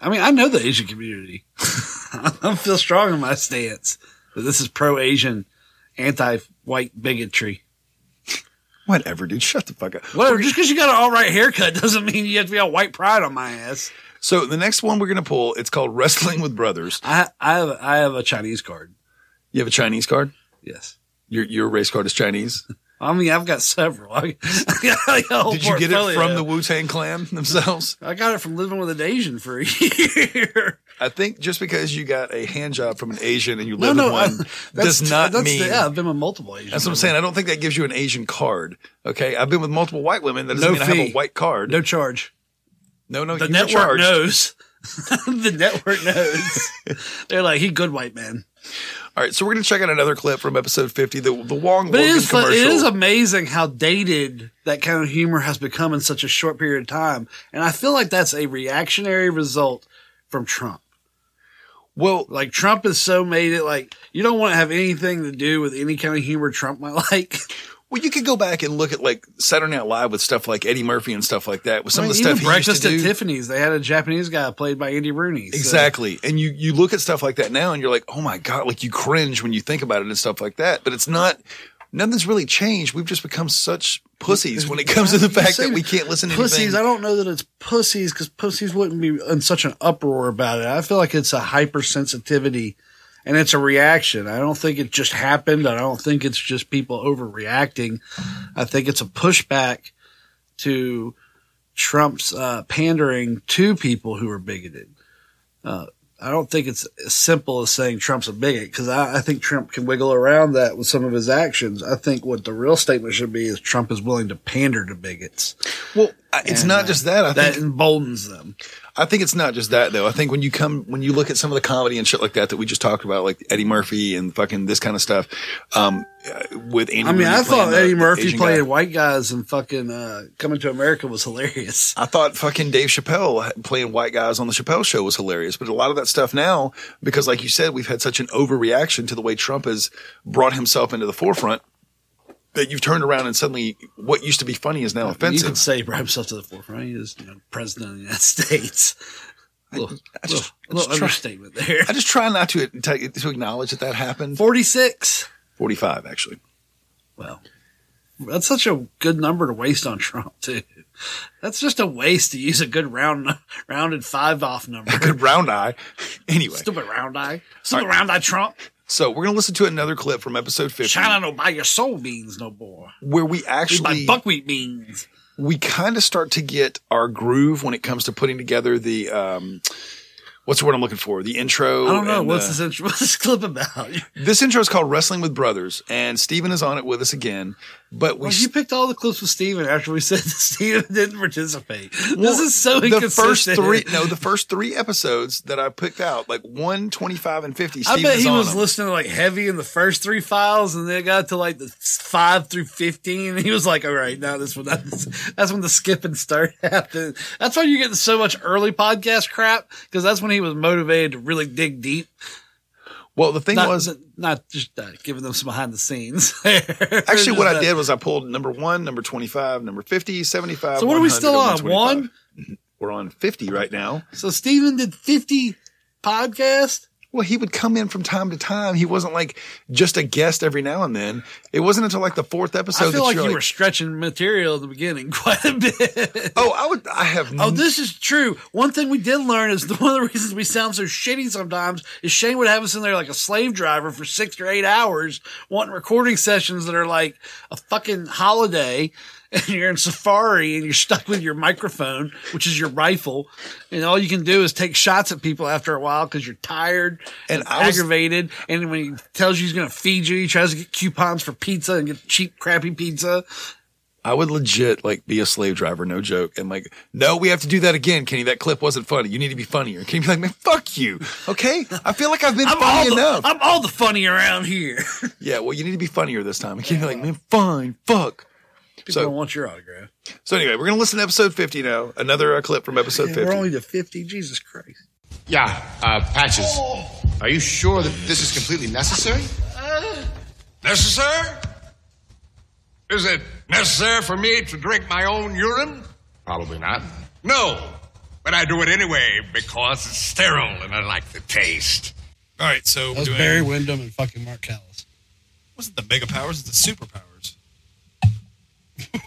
I mean, I know the Asian community. I feel strong in my stance that this is pro Asian, anti white bigotry. Whatever, dude. Shut the fuck up. Whatever. Just because you got an all right haircut doesn't mean you have to be all white pride on my ass. So the next one we're gonna pull, it's called Wrestling with Brothers. I I have I have a Chinese card. You have a Chinese card? Yes. Your your race card is Chinese. I mean, I've got several. I, I got like a whole Did you get it from the Wu Tang Clan themselves? I got it from living with an Asian for a year. I think just because you got a hand job from an Asian and you live no, with one I- does not mean. the- yeah, I've been with multiple Asians. That's what I'm saying. I don't think that gives you an Asian card. Okay, I've been with multiple white women. That doesn't No mean I have a white card. No charge. No, no. The network knows. the network knows. They're like, he good white man. All right, so we're gonna check out another clip from episode 50, the the Wong But it is, commercial. it is amazing how dated that kind of humor has become in such a short period of time. And I feel like that's a reactionary result from Trump. Well, like Trump has so made it like you don't want to have anything to do with any kind of humor Trump might like. Well, you could go back and look at like Saturday Night Live with stuff like Eddie Murphy and stuff like that. With some I mean, of the stuff even he used Breakfast to at do. Tiffany's, they had a Japanese guy played by Andy Rooney. so- Exactly. And you, you look at stuff like that now and you're like, oh my God, like you cringe when you think about it and stuff like that. But it's not, nothing's really changed. We've just become such pussies when it comes to the fact that we can't listen to pussies. anything. I don't know that it's pussies because pussies wouldn't be in such an uproar about it. I feel like it's a hypersensitivity and it's a reaction. I don't think it just happened. I don't think it's just people overreacting. I think it's a pushback to Trump's uh, pandering to people who are bigoted. Uh, I don't think it's as simple as saying Trump's a bigot because I, I think Trump can wiggle around that with some of his actions. I think what the real statement should be is Trump is willing to pander to bigots. Well, it's And, not just that. I that think emboldens them. I think it's not just that though. I think when you come, when you look at some of the comedy and shit like that that we just talked about, like Eddie Murphy and fucking this kind of stuff, um, uh, with Andy. I mean, I thought Eddie the Murphy playing guy. white guys and fucking uh, Coming to America was hilarious. I thought fucking Dave Chappelle playing white guys on the Chappelle show was hilarious, but a lot of that stuff now, because like you said, we've had such an overreaction to the way Trump has brought himself into the forefront that you've turned around and suddenly what used to be funny is now offensive. You can say brought himself to the forefront. He is you know, president of the United States. A little, I just- I just little try- understatement there. I just try not to to acknowledge that that happened. 46. 45, actually. Well, that's such a good number to waste on Trump, too. That's just a waste to use a good round, rounded five off number. A good round eye. Anyway, Stupid round eye. Stupid round eye Trump. So we're gonna listen to another clip from episode 50 China don't buy your soul beans no more. where we We buy actually buckwheat beans. we kind of start to get our groove when it comes to putting together the um what's the word I'm looking for? The intro. I don't know. and What's the- this, intro- what's this clip about? This intro is called Wrestling with Brothers, and Steven is on it with us again. But we Well, you picked all the clips with Steven after we said that Steven didn't participate. Well, this is so the inconsistent. first three no, the first three episodes that I picked out, like one, 25, and 50, I bet he was them. listening to like heavy in the first three files, and then it got to like the five through fifteen, and he was like, "All right, now this one, that's, that's when the skipping started happening." That's why you're getting so much early podcast crap because that's when he was motivated to really dig deep. Well, the thing Not, was, not just uh, giving them some behind the scenes. actually, what I did was I pulled number one, number 25, number 50, 75. So what are we still on? One. We're on 50 right now. So Steven did fifty podcasts. Well, he would come in from time to time. He wasn't like just a guest every now and then. It wasn't until like the fourth episode I feel that like you like, were stretching material at the beginning quite a bit. oh, I would, I have, Oh, this is true. One thing we did learn is the, one of the reasons we sound so shitty sometimes is Shane would have us in there like a slave driver for six or eight hours, wanting recording sessions that are like a fucking holiday. and you're in safari and you're stuck with your microphone, which is your rifle, and all you can do is take shots at people after a while because you're tired and, And was- aggravated. and when he tells you he's going to feed you, he tries to get coupons for pizza and get cheap, crappy pizza. I would legit like be a slave driver, no joke. And like, no, we have to do that again, Kenny. That clip wasn't funny. You need to be funnier. Kenny be like, man, fuck you. Okay. I feel like I've been I'm funny the, enough. I'm all the funny around here. yeah. Well, you need to be funnier this time. And Kenny be like, man, fine, fuck. People So- don't want your autograph. So anyway, we're gonna listen to episode fifty now. Another uh, clip from episode Yeah, fifty. we're only to 50. Jesus Christ. Yeah, uh, Patches. Are you sure that this is completely necessary? Necessary? Is it necessary for me to drink my own urine? Probably not. No, but I do it anyway because it's sterile and I like the taste. All right, so That we're was doing. Barry Windham and fucking Mark Callis. wasn't the mega powers? It's the superpowers.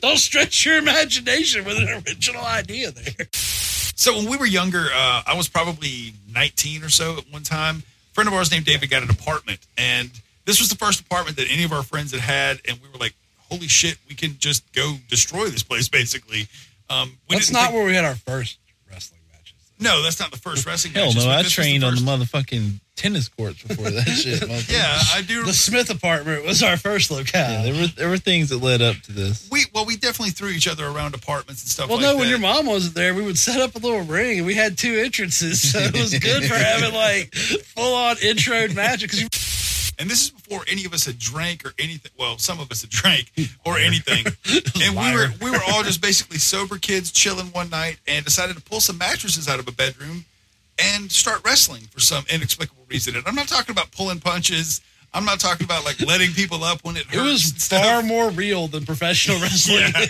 Don't stretch your imagination with an original idea there. So when we were younger, uh, I was probably 19 or so at one time. A friend of ours named David got an apartment, and this was the first apartment that any of our friends had had, and we were like, "Holy shit, we can just go destroy this place!" Basically, um, we That's didn't think- where we had our first. No, that's not the first wrestling. Hell matches, no, I this was the trained on the first- motherfucking tennis courts before that shit. motherfucker. Yeah, I do. The Smith apartment was our first locale. Yeah, there were there were things that led up to this. We well, we definitely threw each other around apartments and stuff. Well, like no, that. when your mom wasn't there, we would set up a little ring and we had two entrances. So it was good for having like full on intro magic. Cause you, And this is before any of us had drank or anything. Well, some of us had drank or anything. and we were we were all just basically sober kids chilling one night and decided to pull some mattresses out of a bedroom and start wrestling for some inexplicable reason. And I'm not talking about pulling punches. I'm not talking about like letting people up when it hurts. it was far of- more real than professional wrestling. Yeah.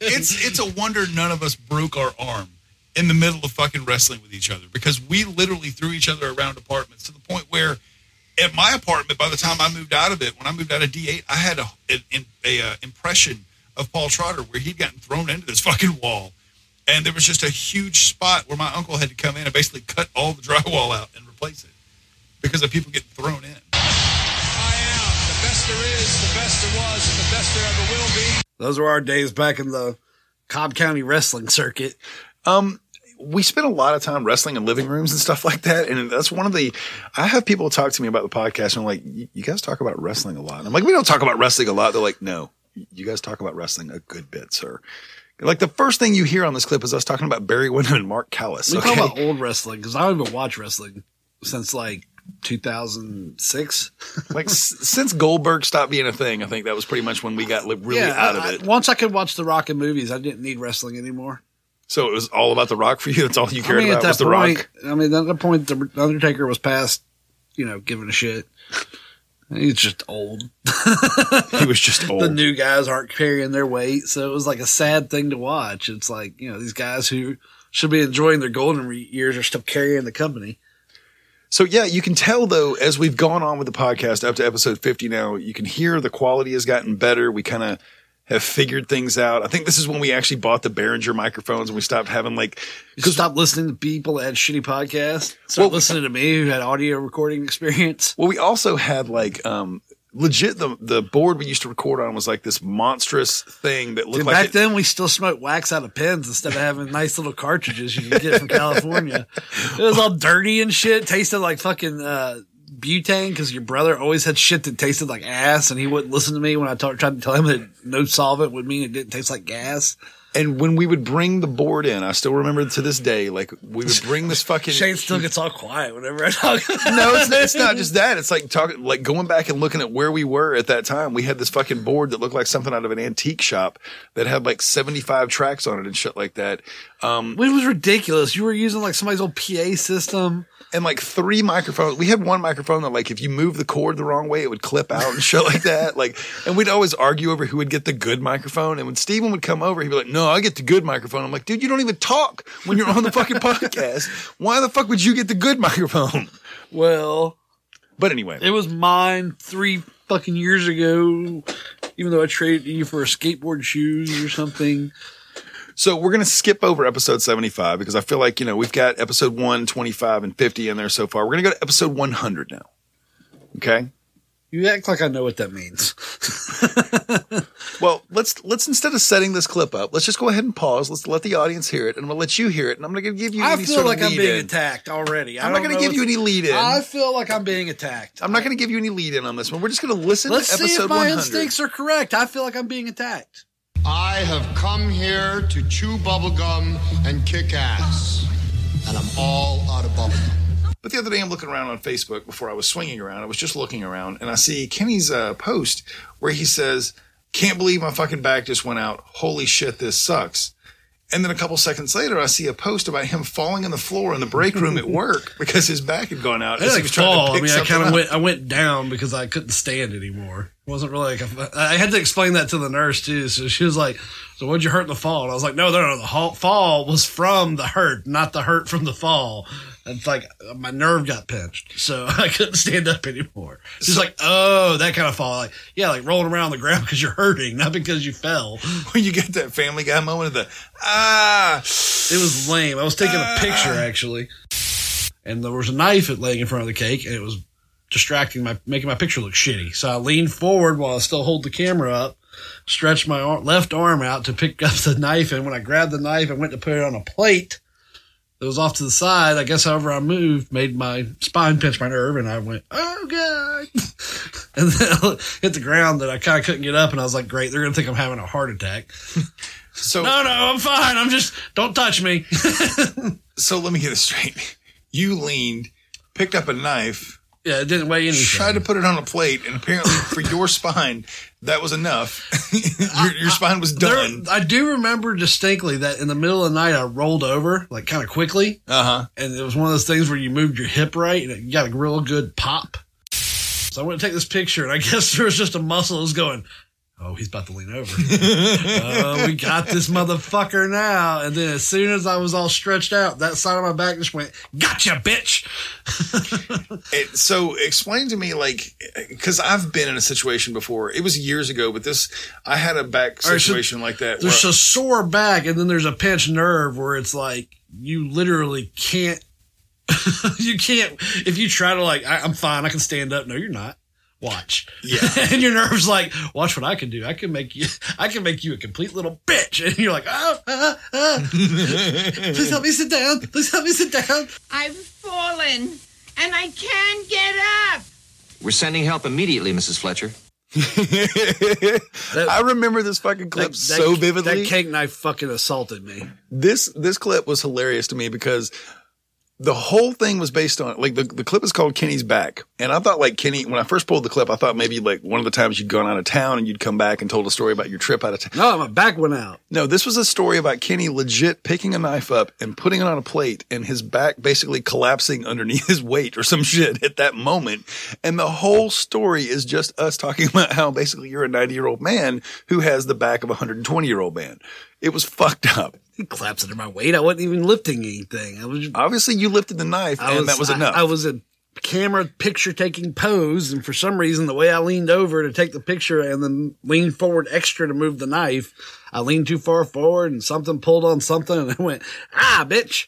it's it's a wonder none of us broke our arm in the middle of fucking wrestling with each other because we literally threw each other around apartments to the point where at my apartment by the time I moved out of it when I moved out of D8 I had a a, a, uh impression of Paul Trotter where he'd gotten thrown into this fucking wall and there was just a huge spot where my uncle had to come in and basically cut all the drywall out and replace it because of people getting thrown in. I am The best there is, the best there was, and the best there ever will be. Those were our days back in the Cobb County wrestling circuit. Um, we spent a lot of time wrestling in living rooms and stuff like that. And that's one of the, I have people talk to me about the podcast and I'm like, "You- guys talk about wrestling a lot. And I'm like, we don't talk about wrestling a lot. They're like, no, you guys talk about wrestling a good bit, sir. Like the first thing you hear on this clip is us talking about Barry Windham and Mark Callis. We Okay. talk about old wrestling because I don't even watch wrestling since like 2006. like s- since Goldberg stopped being a thing, I think that was pretty much when we got like, really Yeah, out of it. Once I could watch The Rock in movies, I didn't need wrestling anymore. So it was all about The Rock for you. That's all you cared I mean, about was The point, Rock. I mean, at that point, the Undertaker was past, you know, giving a shit. He's just old. He was just old. The new guys aren't carrying their weight, so it was like a sad thing to watch. It's like you know these guys who should be enjoying their golden re- years are still carrying the company. So yeah, you can tell though as we've gone on with the podcast up to episode 50 now, you can hear the quality has gotten better. We kind of have figured things out. I think this is when we actually bought the Behringer microphones and we stopped having like Because stop listening to people that had shitty podcasts. Start listening to me who had audio recording experience. well we also had like um legit the the board we used to record on was like this monstrous thing that looked Dude, like back it- then, we still smoked wax out of pens instead of having nice little cartridges you could get from California. It was all dirty and shit. Tasted like fucking uh, butane because your brother always had shit that tasted like ass, and he wouldn't listen to me when I tried to tell him that no solvent would mean it didn't taste like gas. and when we would bring the board in, I still remember to this day, like we would bring this fucking Shane still gets all quiet whenever I talk. no, it's, it's not just that. It's like talking, like going back and looking at where we were at that time. We had this fucking board that looked like something out of an antique shop that had like 75 tracks on it and shit like that. Um, It was ridiculous. You were using like somebody's old PA system. And like three microphones. We had one microphone that like if you move the cord the wrong way, it would clip out and shit like that. Like, and we'd always argue over who would get the good microphone. And when Steven would come over, he'd be like, no, I get the good microphone. I'm like, dude, you don't even talk when you're on the fucking podcast. Why the fuck would you get the good microphone? Well, But anyway, it was mine three fucking years ago. Even though I traded you for a skateboard shoes or something. So we're going to skip over episode 75 because I feel like, you know, we've got episode 1, 25, and 50 in there so far. We're going to go to episode 100 now. Okay. You act like I know what that means. Well, let's let's instead of setting this clip up, let's just go ahead and pause. Let's let the audience hear it, and I'm gonna let you hear it, and I'm gonna give you. I feel like of I'm being in. attacked already. I I'm not gonna give you any lead in. I feel like I'm being attacked. I'm not going to give you any lead in on this one. We're just going to listen Let's see if my 100. instincts are correct. I feel like I'm being attacked. I have come here to chew bubblegum and kick ass. And I'm all out of bubblegum. But the other day, I'm looking around on Facebook before I was swinging around. I was just looking around, and I see Kenny's uh, post where he says, "Can't believe my fucking back just went out. Holy shit, this sucks." And then a couple seconds later, I see a post about him falling on the floor in the break room at work because his back had gone out. I as he didn't was trying to fall. I pick mean, I kind of went. I went down because I couldn't stand anymore. Wasn't really like a, I had to explain that to the nurse too. So she was like, "So what'd you hurt in the fall?" And I was like, "No, no, no. The fall was from the hurt, not the hurt from the fall." It's like my nerve got pinched, so I couldn't stand up anymore. She's like, "Oh, that kind of fall, like yeah, like rolling around on the ground because you're hurting, not because you fell." when you get that Family Guy moment of the ah, it was lame. I was taking a picture actually, and there was a knife laying in front of the cake, and it was distracting my, making my picture look shitty. So I leaned forward while I still hold the camera up, stretched my arm, left arm out to pick up the knife, and when I grabbed the knife and went to put it on a plate. that was off to the side. I guess however I moved made my spine pinch my nerve, and I went, "Oh god!" and then I hit the ground that I kind of couldn't get up, and I was like, "Great, they're gonna think I'm having a heart attack." So no, no, I'm fine. I'm just don't touch me. so let me get this straight. You leaned, picked up a knife. Yeah, it didn't weigh anything. Tried to put it on a plate, and apparently for your spine, that was enough. your, your spine was done. There- I do remember distinctly that in the middle of the night I rolled over like kind of quickly, Uh huh. and it was one of those things where you moved your hip right and it got a real good pop. So I went to take this picture, and I guess there was just a muscle that was going. Oh, he's about to lean over. oh, we got this motherfucker now. And then as soon as I was all stretched out, that side of my back just went, gotcha, bitch. It, so explain to me, like, because I've been in a situation before. It was years ago, but this I had a back right, so situation like that. There's a sore back, and then there's a pinched nerve where it's like you literally can't. you can't if you try to like I, I'm fine. I can stand up. No, you're not. Watch. Yeah. and your nerves like, watch what I can do. I can make you. I can make you a complete little bitch. And you're like, ah, ah, ah. Please help me sit down. Please help me sit down. I've fallen and I can't get up. We're sending help immediately, Mrs. Fletcher. I remember this fucking clip so vividly. That cake knife fucking assaulted me. this this clip was hilarious to me because the whole thing was based on like the, the clip is called Kenny's back. And I thought like Kenny when I first pulled the clip, I thought maybe like one of the times you'd gone out of town and you'd come back and told a story about your trip out of town. No, my back went out. No, this was a story about Kenny legit picking a knife up and putting it on a plate and his back basically collapsing underneath his weight or some shit at that moment. And the whole story is just us talking about how basically you're a 90 year old man who has the back of a 120 year old man. It was fucked up. He collapsed under my weight. I wasn't even lifting anything. I was Obviously you lifted the knife I and that was I- enough. I, was a camera picture taking pose, and for some reason, the way I leaned over to take the picture and then leaned forward extra to move the knife, I leaned too far forward and something pulled on something, and I went, ah, bitch.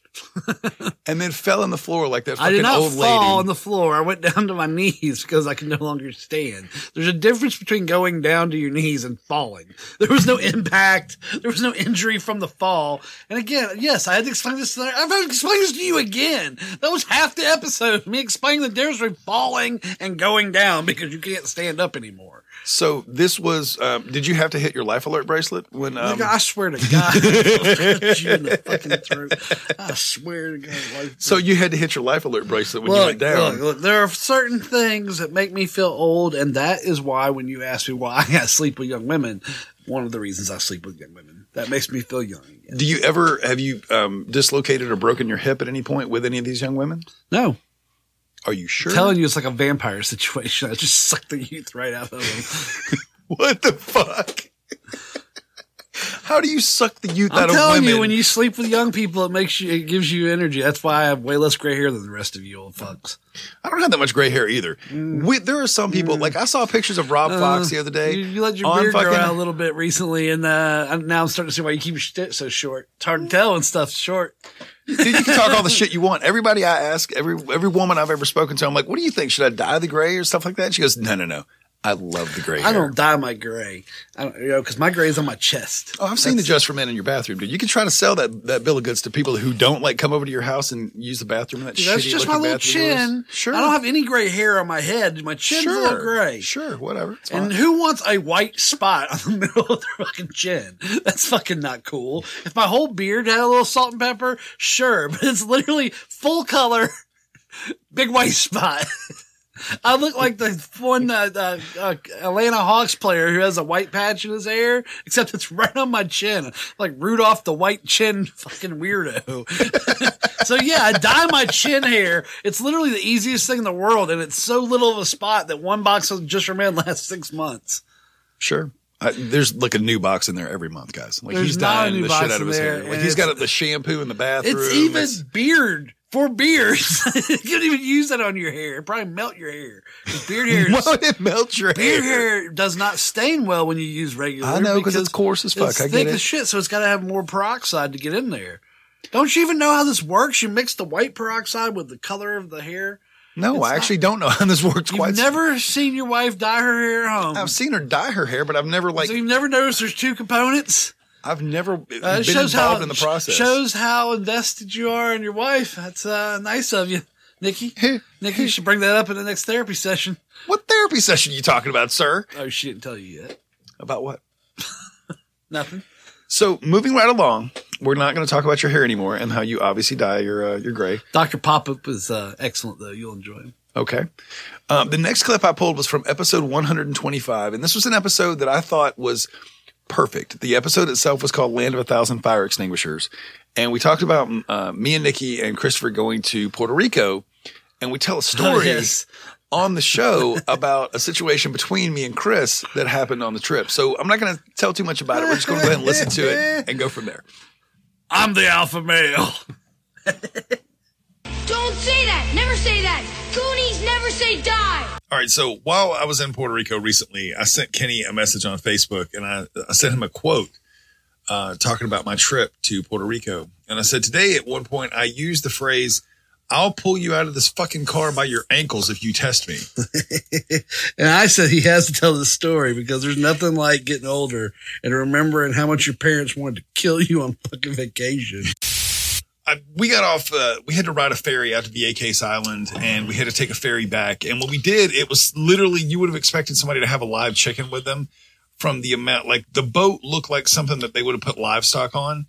and then fell on the floor like that I did not old fall lady. on the floor. I went down to my knees because I could no longer stand. There's a difference between going down to your knees and falling. There was no impact. There was no injury from the fall. And again, yes, I had to explain this. To I've had to explain this to you again. That was half the episode. Me explaining the difference between falling and going down because you can't stand up anymore. So this was. Um, did you have to hit your life alert bracelet when? Um, Nigga, I swear to God, you in the fucking throat. I swear to God. Like, so you had to hit your life alert bracelet when you went down. Look, look, there are certain things that make me feel old, and that is why when you ask me why I sleep with young women, one of the reasons I sleep with young women. That makes me feel young. again. Do you ever have you um, dislocated or broken your hip at any point with any of these young women? No. Are you sure? I'm telling you, it's like a vampire situation. I just suck the youth right out of them. what the fuck? How do you suck the youth I'm out of telling you, when you sleep with young people, it makes you, it gives you energy. That's why I have way less gray hair than the rest of you old fucks. I don't have that much gray hair either. We, there are some people like I saw pictures of Rob Fox Uh, the other day. You, you let your on beard grow out a little bit recently, and uh, now I'm starting to see why you keep your shit so short. It's hard to tell when stuff's short. You can talk all the shit you want. Everybody I ask, every every woman I've ever spoken to, I'm like, "What do you think? Should I dye the gray or stuff like that?" She goes, "No, no, no. I love the gray I hair." don't dye my gray, I don't, you know, because my gray is on my chest. Oh, I've seen the Just for Men in your bathroom, dude. You can try to sell that, that bill of goods to people who don't like come over to your house and use the bathroom in that that's shitty just my looking little bathroom of yours. chin. Sure. I don't have any gray hair on my head. My chin's a little gray. Sure, whatever. It's And who wants a white spot on the middle of their fucking chin? That's fucking not cool. If my whole beard had a little salt and pepper, sure, but it's literally full color, big white spot. I look like the one uh, uh, uh, Atlanta Hawks player who has a white patch in his hair, except it's right on my chin, like Rudolph the white chin fucking weirdo. so yeah, I dye my chin hair. It's literally the easiest thing in the world, and it's so little of a spot that one box of Just Men lasts six months. Sure. I, there's like a new box in there every month, guys. Like There's he's dying the shit out of his there, hair. Like he's got the shampoo in the bathroom. It's even It's- beard for beards. you can't even use that on your hair. It probably melt your hair. Beard hair. Would it melt your beard hair? hair does not stain well when you use regular. I know because it's coarse as fuck. It's I get thick it. as shit, so it's got to have more peroxide to get in there. Don't you even know how this works? You mix the white peroxide with the color of the hair. no, It's I actually don't know how this works You've quite. never seen your wife dye her hair at home. I've seen her dye her hair, but I've never like so you've never noticed there's two components. I've never Uh, been involved how in the process. shows how invested you are in your wife. That's uh, nice of you, Nikki. Nikki, you should bring that up in the next therapy session. What therapy session are you talking about, sir? Oh, she didn't tell you yet. About what? Nothing. So moving right along, we're not going to talk about your hair anymore and how you obviously dye your uh, your gray. Doctor Pop-Up is uh, excellent though. You'll enjoy him. Okay. Um, the next clip I pulled was from episode 125, and this was an episode that I thought was perfect. The episode itself was called Land of a Thousand Fire Extinguishers, and we talked about uh, me and Nikki and Christopher going to Puerto Rico, and we tell a story Yes. on the show about a situation between me and Chris that happened on the trip. So I'm not going to tell too much about it. We're just going to go ahead and listen to it and go from there. I'm the alpha male. Don't say that. Never say that. Goonies never say die. All right. So while I was in Puerto Rico recently, I sent Kenny a message on Facebook and I, I sent him a quote uh, talking about my trip to Puerto Rico. And I said, today at one point, I used the phrase, I'll pull you out of this fucking car by your ankles if you test me. And I said he has to tell the story because there's nothing like getting older and remembering how much your parents wanted to kill you on fucking vacation. I, we got off, uh, we had to ride a ferry out to Vieques Island and we had to take a ferry back. And when we did, it was literally, you would have expected somebody to have a live chicken with them from the amount, like the boat looked like something that they would have put livestock on.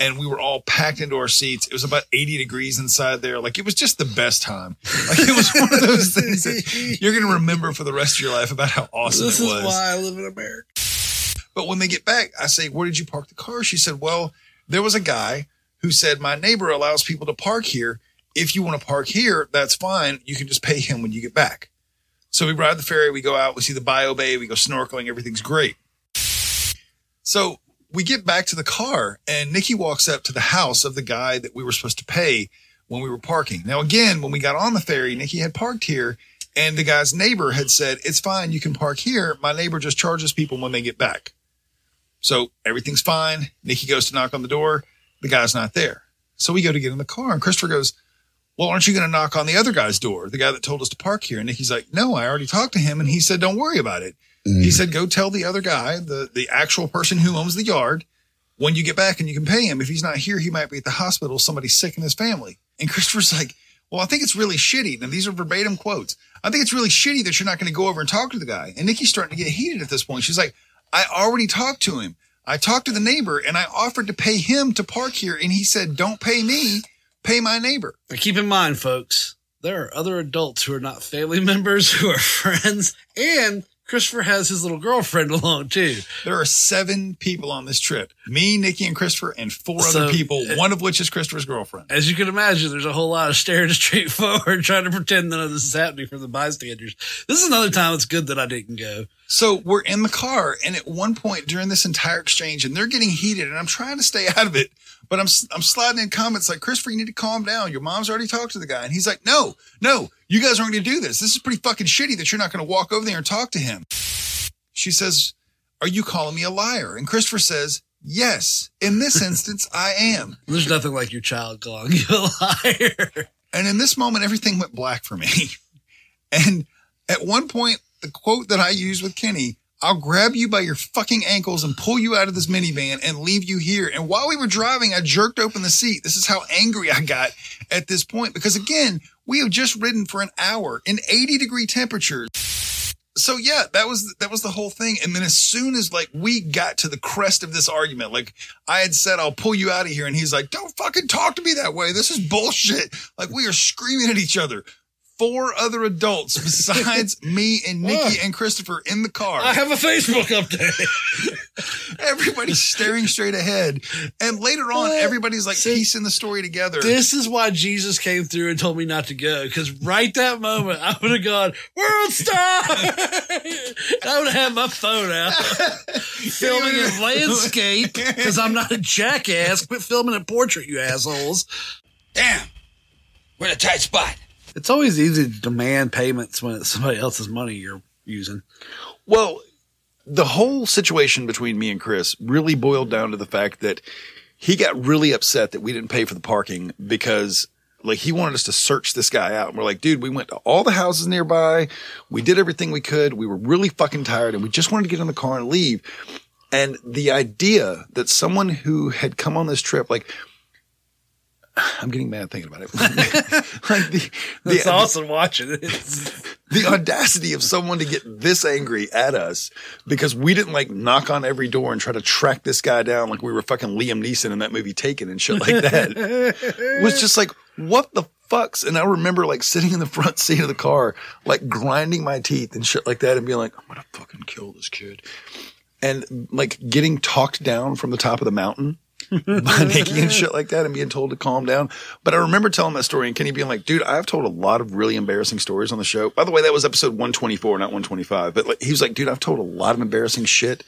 And we were all packed into our seats. It was about 80 degrees inside there. Like it was just the best time. Like it was one of those things that you're going to remember for the rest of your life about how awesome this it is was. why I live in America. But when they get back, I say, Where did you park the car? She said, Well, there was a guy who said, My neighbor allows people to park here. If you want to park here, that's fine. You can just pay him when you get back. So we ride the ferry, we go out, we see the bio bay, we go snorkeling, everything's great. So we get back to the car and Nikki walks up to the house of the guy that we were supposed to pay when we were parking. Now, again, when we got on the ferry, Nikki had parked here and the guy's neighbor had said, it's fine. You can park here. My neighbor just charges people when they get back. So everything's fine. Nikki goes to knock on the door. The guy's not there. So we go to get in the car and Christopher goes, well, aren't you going to knock on the other guy's door? The guy that told us to park here. And Nikki's like, no, I already talked to him. And he said, don't worry about it. He mm. said, go tell the other guy, the, the actual person who owns the yard, when you get back and you can pay him. If he's not here, he might be at the hospital. Somebody's sick in his family. And Christopher's like, well, I think it's really shitty. And these are verbatim quotes. I think it's really shitty that you're not going to go over and talk to the guy. And Nikki's starting to get heated at this point. She's like, I already talked to him. I talked to the neighbor and I offered to pay him to park here. And he said, don't pay me, pay my neighbor. But keep in mind, folks, there are other adults who are not family members, who are friends, and Christopher has his little girlfriend along too. There are seven people on this trip. Me, Nikki, and Christopher, and four So, other people, uh, one of which is Christopher's girlfriend. As you can imagine, there's a whole lot of staring straight forward, trying to pretend none of this is happening for the bystanders. This is another time it's good that I didn't go So we're in the car, and at one point during this entire exchange, and they're getting heated, and I'm trying to stay out of it, but I'm I'm sliding in comments like, "Christopher, you need to calm down. Your mom's already talked to the guy," and he's like, "No, no, you guys aren't going to do this. This is pretty fucking shitty that you're not going to walk over there and talk to him." She says, "Are you calling me a liar?" And Christopher says, "Yes. In this instance, I am." There's nothing like your child calling you a liar. And in this moment, everything went black for me. And at one point, the quote that I used with Kenny, I'll grab you by your fucking ankles and pull you out of this minivan and leave you here. And while we were driving, I jerked open the seat. This is how angry I got at this point because again, we have just ridden for an hour in 80 degree temperatures. So yeah, that was that was the whole thing. And then as soon as like we got to the crest of this argument, like I had said, I'll pull you out of here, and he's like, "Don't fucking talk to me that way. This is bullshit." Like we are screaming at each other. Four other adults besides me and Nikki and Christopher in the car. I have a Facebook update. Everybody's staring straight ahead, and later on, What? everybody's like piecing the story together. This is why Jesus came through and told me not to go. Because right that moment, I would have gone, World Star! I would have had my phone out, filming a landscape, because I'm not a jackass. Quit filming a portrait, you assholes. Damn. We're in a tight spot. It's always easy to demand payments when it's somebody else's money you're using. Well, the whole situation between me and Chris really boiled down to the fact that he got really upset that we didn't pay for the parking because like he wanted us to search this guy out. And we're like, dude, we went to all the houses nearby. We did everything we could. We were really fucking tired and we just wanted to get in the car and leave. And the idea that someone who had come on this trip, like, I'm getting mad thinking about it. like the, the, It's awesome watching it. The audacity of someone to get this angry at us because we didn't like knock on every door and try to track this guy down like we were fucking Liam Neeson in that movie Taken and shit like that was just like, what the fucks? And I remember like sitting in the front seat of the car, like grinding my teeth and shit like that and being like, I'm to fucking kill this kid. And like getting talked down from the top of the mountain by Nikki and shit like that and being told to calm down. But I remember telling that story and Kenny being like, dude, I've told a lot of really embarrassing stories on the show. By the way, that was episode 124, not 125. But like, he was like, dude, I've told a lot of embarrassing shit.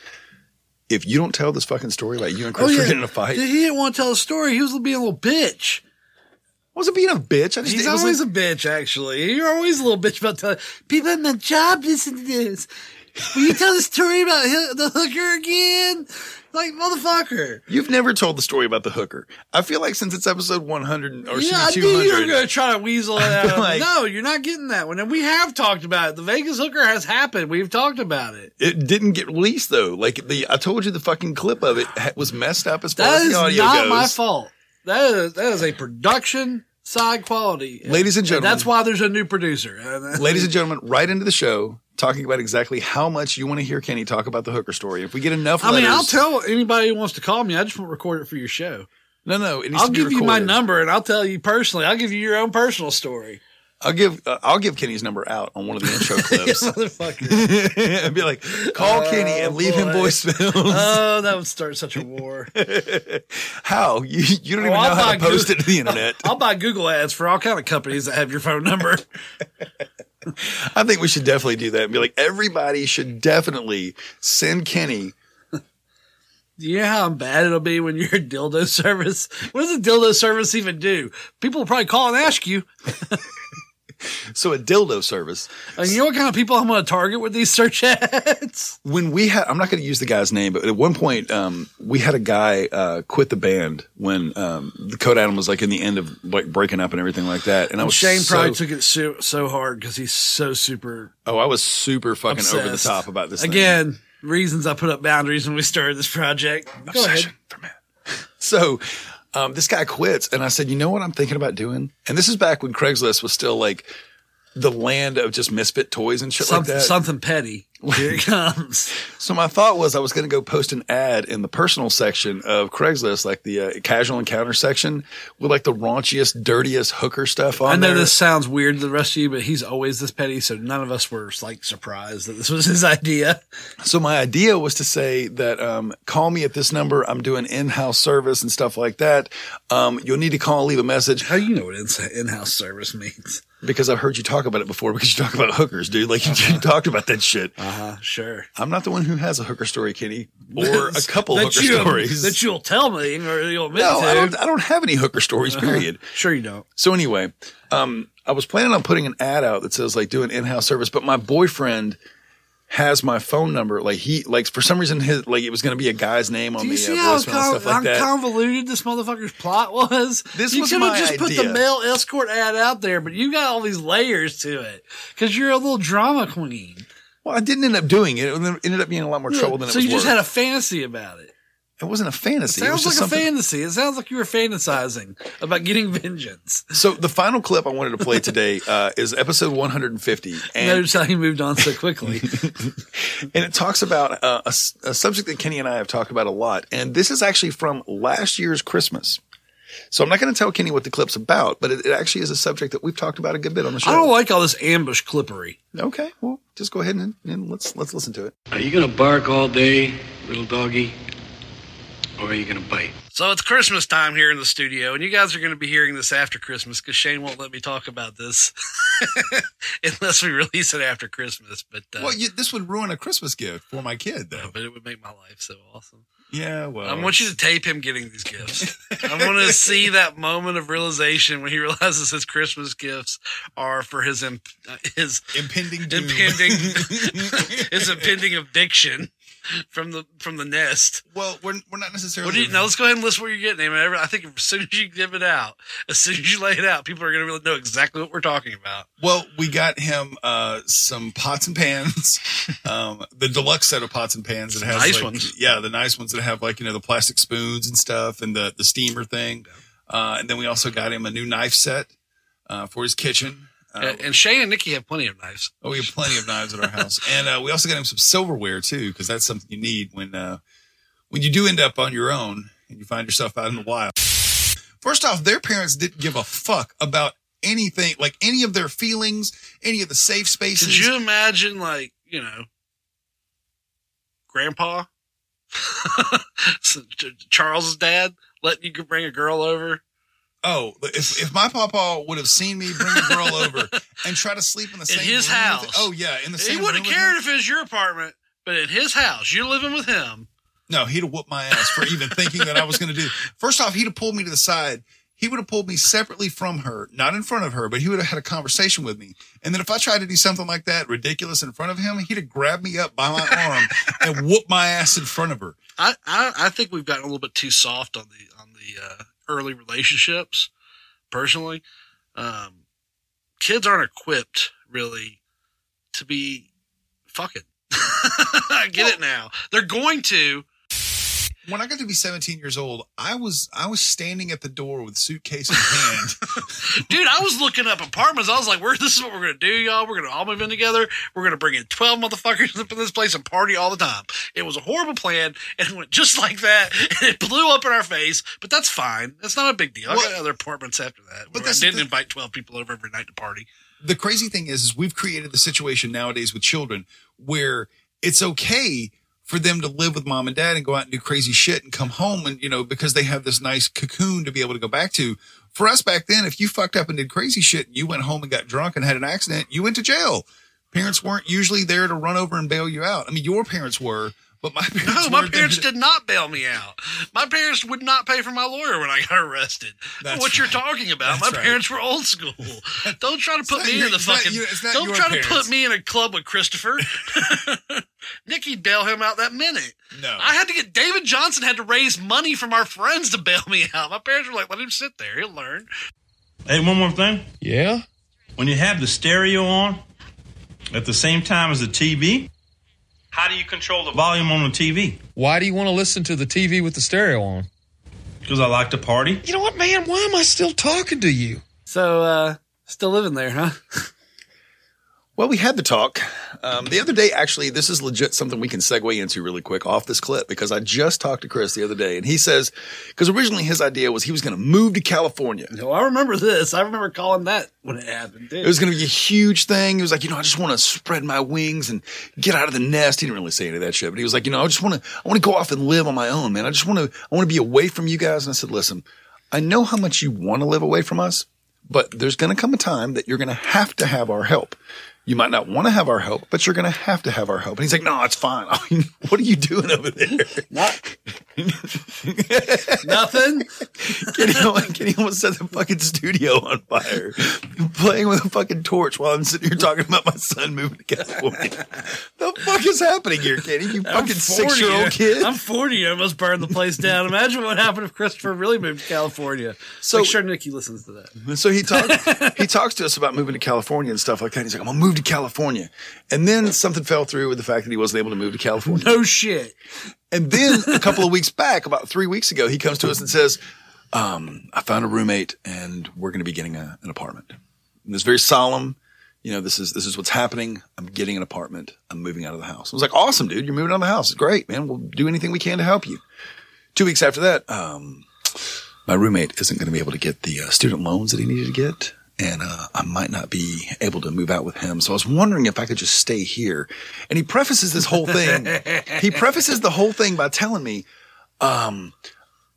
If you don't tell this fucking story about you and Chris oh, were getting in a fight, He didn't want to tell a story. He was being a little bitch. I wasn't being a bitch. I just, He's was always like- a bitch, actually. You're always a little bitch about telling people at my job listen to this. Will you tell the story about the hooker again? Like, motherfucker. You've never told the story about the hooker. I feel like since it's episode 100 or yeah, I knew you were going to try to weasel it out. of like- no, you're not getting that one. And we have talked about it. The Vegas hooker has happened. We've talked about it. it didn't get released though. Like the, I told you the fucking clip of it was messed up as far That as the audio goes. That is not my fault. That is, that is a production side quality. Ladies and gentlemen. that's why there's a new producer. Ladies and gentlemen, right into the show, talking about exactly how much you want to hear Kenny talk about the hooker story. If we get enough I letters, mean, I'll tell anybody who wants to call me. I just won't record it for your show. No, no, I'll give you my number and I'll tell you personally. I'll give you your own personal story. I'll give uh, I'll give Kenny's number out on one of the intro clips. Motherfucker. and be like, call Oh, Kenny and leave him boy. voicemails. Oh, that would start such a war. How you you don't even Oh, I'll know how to post it to the internet? I'll buy Google ads for all kind of companies that have your phone number. I think we should definitely do that and be like, everybody should definitely send Kenny. Do you know how bad it'll be when you're a dildo service? What does a dildo service even do? People will probably call and ask you. So a dildo service. And you know what kind of people I'm going to target with these search ads? When we had, I'm not going to use the guy's name, but at one point, um, we had a guy uh, quit the band when um, the Code Adam was like in the end of like breaking up and everything like that. And I was Shane so, probably took it so, so hard because he's so super Oh, I was super fucking over the top about this. thing. Again, reasons I put up boundaries when we started this project. Go ahead. So um, this guy quits, and I said, "You know what I'm thinking about doing?" And this is back when Craigslist was still like the land of just misfit toys and shit like that. something petty. Here it comes. So my thought was I was going to go post an ad in the personal section of Craigslist, like the uh, casual encounter section, with like the raunchiest, dirtiest hooker stuff on I know there. this sounds weird to the rest of you, but he's always this petty, so none of us were like surprised that this was his idea. So my idea was to say that um, call me at this number. I'm doing in-house service and stuff like that. Um, you'll need to call, and leave a message. How you know what in- in-house service means? Because I've heard you talk about it before. Because you talk about hookers, dude. Like you, you talked about that shit. I Uh-huh, sure. I'm not the one who has a hooker story, Kenny, or a couple that hooker stories. that you'll tell me or you'll admit no, to. I don't. I don't have any hooker stories. Period. sure you don't. So anyway, um, I was planning on putting an ad out that says like do an in-house service, but my boyfriend has my phone number. Like he, like for some reason, his like it was going to be a guy's name on Do you the see uh, how, voicemail and stuff like how convoluted this motherfucker's plot was? This you was could have my just put the male escort ad out there, but you got all these layers to it because you're a little drama queen. Well, I didn't end up doing it. It ended up being a lot more trouble than it was. so you just worth. had a fantasy about it. it wasn't a fantasy. it was Sounds like just a fantasy. It sounds like you were fantasizing about getting vengeance. So the final clip I wanted to play today uh, is episode 150, and Notice how he moved on so quickly. and it talks about uh, a, a subject that Kenny and I have talked about a lot. And this is actually from last year's Christmas. So I'm not going to tell Kenny what the clip's about, but it, it actually is a subject that we've talked about a good bit on the show. I don't like all this ambush clippery. Okay, well, just go ahead and, and let's let's listen to it. Are you gonna bark all day, little doggy? Or are you gonna bite? So it's Christmas time here in the studio, and you guys are going to be hearing this after Christmas because Shane won't let me talk about this unless we release it after Christmas. But uh, Well, you, this would ruin a Christmas gift for my kid, though. but it would make my life so awesome. Yeah, well, I want you to tape him getting these gifts. I want to see that moment of realization when he realizes his Christmas gifts are for his imp- uh, his impending doom. impending his impending eviction from the from the nest. Well, we're we're not necessarily. You, now let's go ahead and list what you're getting. him. I think as soon as you give it out, as soon as you lay it out, people are going to really know exactly what we're talking about. Well, we got him uh, some pots and pans, um, the deluxe set of pots and pans that has Nice like, ones. Yeah, the nice ones that have like you know the plastic spoons and stuff, and the the steamer thing. Uh, and then we also got him a new knife set uh, for his kitchen. And, and Shane and Nikki have plenty of knives. Oh, we have plenty of knives at our house, and uh, we also got him some silverware too, because that's something you need when uh, when you do end up on your own and you find yourself out in the wild. First off, their parents didn't give a fuck about anything, like any of their feelings, any of the safe spaces. Could you imagine, like, you know, grandpa, Charles's dad, letting you bring a girl over? Oh, if if my papa would have seen me bring a girl over and try to sleep in the In same his room with- house. oh yeah, in the same He wouldn't have cared if it was your apartment, but in his house, you're living with him. No, he'd have whooped my ass for even thinking that I was going to do. First off, he'd have pulled me to the side. He would have pulled me separately from her, not in front of her, but he would have had a conversation with me. And then if I tried to do something like that ridiculous in front of him, he'd have grabbed me up by my arm and whooped my ass in front of her. I, I, I think we've gotten a little bit too soft on the on the uh, early relationships. Personally, um, kids aren't equipped really to be fucking. I get it now. They're going to. When I got to be 17 years old, I was I was standing at the door with suitcase in hand. Dude, I was looking up apartments. I was like, "We're this is what we're gonna do, y'all. We're gonna all move in together. We're gonna bring in twelve motherfuckers up in this place and party all the time." It was a horrible plan, and it went just like that. And it blew up in our face, but that's fine. That's not a big deal. I got other apartments after that. But I didn't invite twelve people over every night to party. the crazy thing is, is we've created the situation nowadays with children where it's okay for them to live with mom and dad and go out and do crazy shit and come home and, you know, because they have this nice cocoon to be able to go back to. For us back then, if you fucked up and did crazy shit you went home and got drunk and had an accident, you went to jail. Parents weren't usually there to run over and bail you out. I mean, your parents were, but my parents No, my weren't there parents did not bail me out. My parents would not pay for my lawyer when I got arrested. That's what you're talking about? That's my right. parents were old school. Don't try to put me your- in the it's not fucking. your- not don't your try to put me in a club with Christopher. Nikki'd bail him out that minute. No. I had to get David Johnson had to raise money from our friends to bail me out. My parents were like, "Let him sit there. He'll learn." Hey, one more thing. Yeah? When you have the stereo on at the same time as the TV, how do you control the volume on the TV? Why do you want to listen to the TV with the stereo on? Because I like to party. You know what, man? Why am I still talking to you? So, uh, still living there, huh? Well, we had the talk. Um, the other day, actually, this is legit something we can segue into really quick off this clip because I just talked to Chris the other day and he says, because originally his idea was he was going to move to California. No, I remember this. I remember calling that when it happened. Dude. It was going to be a huge thing. He was like, you know, I just want to spread my wings and get out of the nest. He didn't really say any of that shit, but he was like, you know, I just want to, I want to go off and live on my own, man. I just want to, I want to be away from you guys. And I said, listen, I know how much you want to live away from us, but there's going to come a time that you're going to have to have our help. You might not want to have our help, but you're going to have to have our help. And he's like, no, it's fine. I mean, what are you doing over there? Not nothing. Kenny, almost- Kenny almost set the fucking studio on fire, playing with a fucking torch while I'm sitting here talking about my son moving to California. the fuck is happening here, Kenny? You fucking 40. six year old kid. I'm 40. I almost burned the place down. Imagine what happened if Christopher really moved to California. So- Make sure Nikki listens to that. So he talks he talks to us about moving to California and stuff like that. He's like, I'm gonna move to California. And then something fell through with the fact that he wasn't able to move to California. No shit. And then a couple of weeks back, about three weeks ago, he comes to us and says, um, I found a roommate and we're gonna be getting a, an apartment. And it's very solemn. You know, this is this is what's happening. I'm getting an apartment. I'm moving out of the house. I was like, awesome, dude. You're moving out of the house. Great, man. We'll do anything we can to help you. Two weeks after that, um, my roommate isn't going to be able to get the uh, student loans that he needed to get. And uh, I might not be able to move out with him. So I was wondering if I could just stay here. And he prefaces this whole thing. he prefaces the whole thing by telling me, um,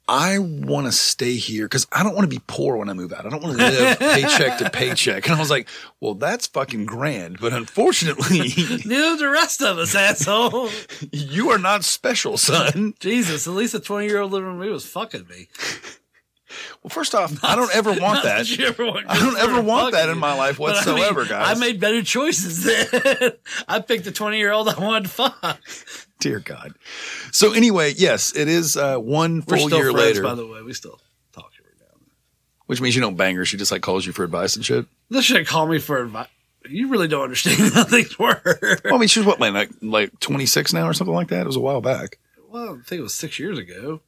I want to stay here because I don't want to be poor when I move out. I don't want to live paycheck to paycheck. And I was like, well, that's fucking grand. But unfortunately, Neither the rest of us, asshole. you are not special, son. Jesus, at least a 20 year old living with me was fucking me. Well, first off, I don't ever want Not that. ever want I don't ever want that in my life But I mean, whatsoever, guys. I made better choices then. I picked the 20 year old I wanted to fuck. Dear God. So anyway, yes, it is uh, one We're full year friends, later, by the way. We still. Talk right now. Which means you don't bang her. She just like calls you for advice and shit. This should call me for advice. You really don't understand how things work. Well, I mean, she was what, like, like 26 now or something like that? It was a while back. Well, I think it was six years ago.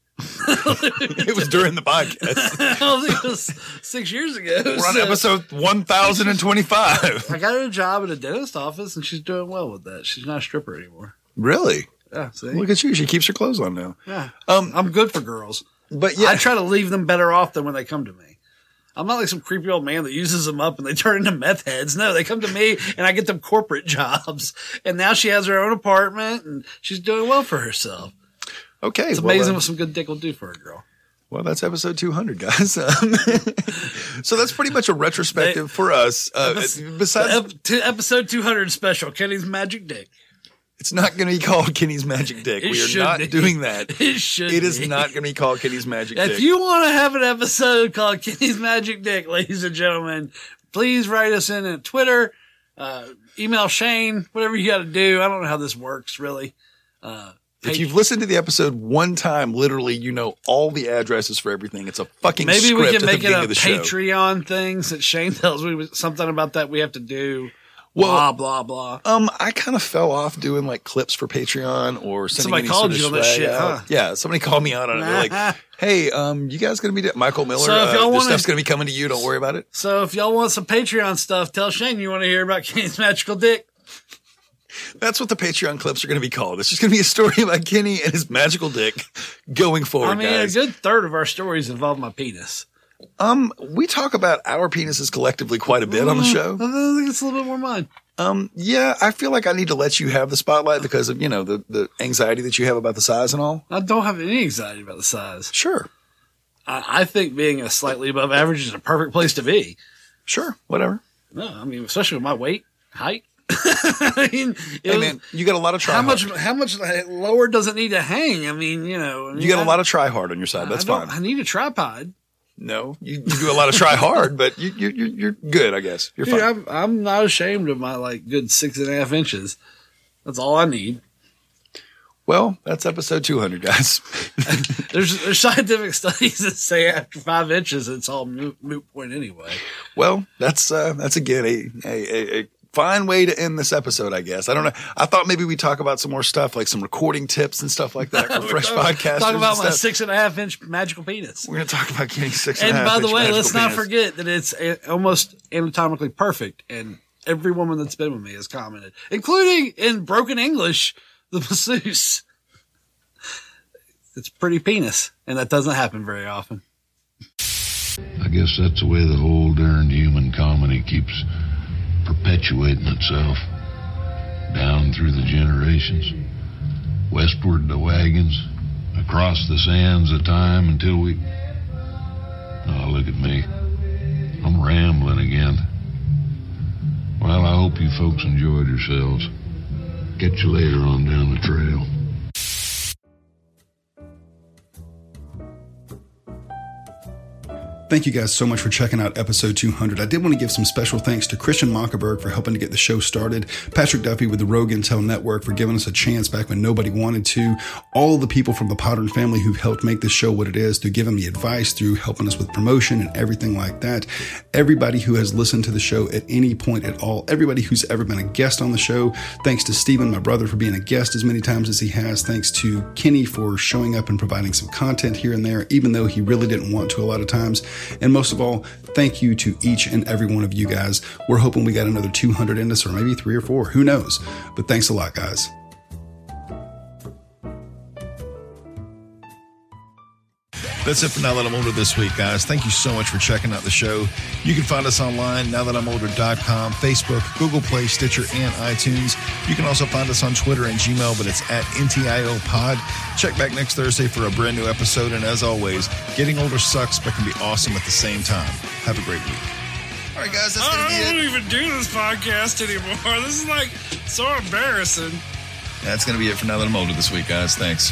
It was during the podcast. It was six years ago. We're on so- episode 1025. I got her a job at a dentist office, and she's doing well with that. She's not a stripper anymore. Really? Yeah, see? Look at you. She keeps her clothes on now. Yeah, Um, I'm good for girls, but yeah, I try to leave them better off than when they come to me. I'm not like some creepy old man that uses them up and they turn into meth heads. No, they come to me and I get them corporate jobs. And now she has her own apartment and she's doing well for herself. Okay. It's well, amazing uh, what some good dick will do for a girl. Well, that's episode 200, guys. Um, so that's pretty much a retrospective for us. Uh, besides, Ep- to episode 200 special, Kenny's Magic Dick. it's not going to be called Kenny's Magic Dick. It we are not be. doing that. It should It is be. not going to be called Kenny's Magic If Dick. If you want to have an episode called Kenny's Magic Dick, ladies and gentlemen, please write us in at Twitter, uh, email Shane, whatever you got to do. I don't know how this works really. Uh, if you've listened to the episode one time, literally, you know all the addresses for everything. It's a fucking maybe we can make it a show. Patreon thing that Shane tells me something about that we have to do. Well- blah, blah, blah. Um, I kind of fell off doing like clips for Patreon or sending Somebody called sort of you on that shit, huh? Yeah, somebody called me out on it. They're like, "Hey, um, you guys gonna be do- Michael Miller? So if uh, y'all this wanna- stuff's gonna be coming to you. Don't worry about it." So if y'all want some Patreon stuff, tell Shane you want to hear about Kane's Magical Dick. That's what the Patreon clips are going to be called. It's just going to be a story about Kenny and his magical dick going forward, I mean, guys. a good third of our stories involve my penis. Um, we talk about our penises collectively quite a bit on the show. I think it's a little bit more mine. Um, yeah, I feel like I need to let you have the spotlight because of you know the the anxiety that you have about the size and all. I don't have any anxiety about the size. Sure. I, I think being a slightly above average is a perfect place to be. Sure, whatever. No, I mean, especially with my weight, height. I mean, Hey was- man, you got a lot of try. how hard. much? How much lower does it need to hang? I mean, you know, I mean, You got I- a lot of try hard on your side. That's fine. I need a tripod. No, you, you do a lot of try hard, but you, you, you're, you're good, I guess. You're Dude, fine. I'm, I'm not ashamed of my like good six and a half inches. That's all I need. Well, that's episode 200, guys. There's there's scientific studies that say after five inches, it's all moot, moot point anyway. well, that's uh, that's again a, a, a, a fine way to end this episode, I guess. I don't know. I thought maybe we talk about some more stuff, like some recording tips and stuff like that for fresh podcasters. Talk about my six and a half inch magical penis. We're going to talk about getting six And and a half by the way, let's not penis. forget that it's a, almost anatomically perfect, and every woman that's been with me has commented, including in broken English, the masseuse. It's pretty penis, and that doesn't happen very often. I guess that's the way the whole darned human comedy keeps perpetuating itself down through the generations, westward the wagons, across the sands of time until we. Oh, look at me. I'm rambling again. Well, I hope you folks enjoyed yourselves. Get you later on down the trail. Thank you guys so much for checking out episode 200. I did want to give some special thanks to Christian Mockerberg for helping to get the show started, Patrick Duffy with the Rogue Intel Network for giving us a chance back when nobody wanted to, all the people from the Potter family who helped make this show what it is, through giving me advice, through helping us with promotion and everything like that. Everybody who has listened to the show at any point at all, everybody who's ever been a guest on the show, thanks to Stephen, my brother, for being a guest as many times as he has, thanks to Kenny for showing up and providing some content here and there, even though he really didn't want to a lot of times. And most of all, thank you to each and every one of you guys. We're hoping we got another 200 in us, or maybe three or four. Who knows? But thanks a lot, guys. That's it for Now That I'm Older this week, guys. Thank you so much for checking out the show. You can find us online, nowthatimolder.com, Facebook, Google Play, Stitcher, and iTunes. You can also find us on Twitter and Gmail, but it's at NTIO Pod. Check back next Thursday for a brand new episode. And as always, getting older sucks, but can be awesome at the same time. Have a great week. All right, guys, that's gonna be I don't even do this podcast anymore. This is like so embarrassing. That's going to be it for Now That I'm Older this week, guys. Thanks.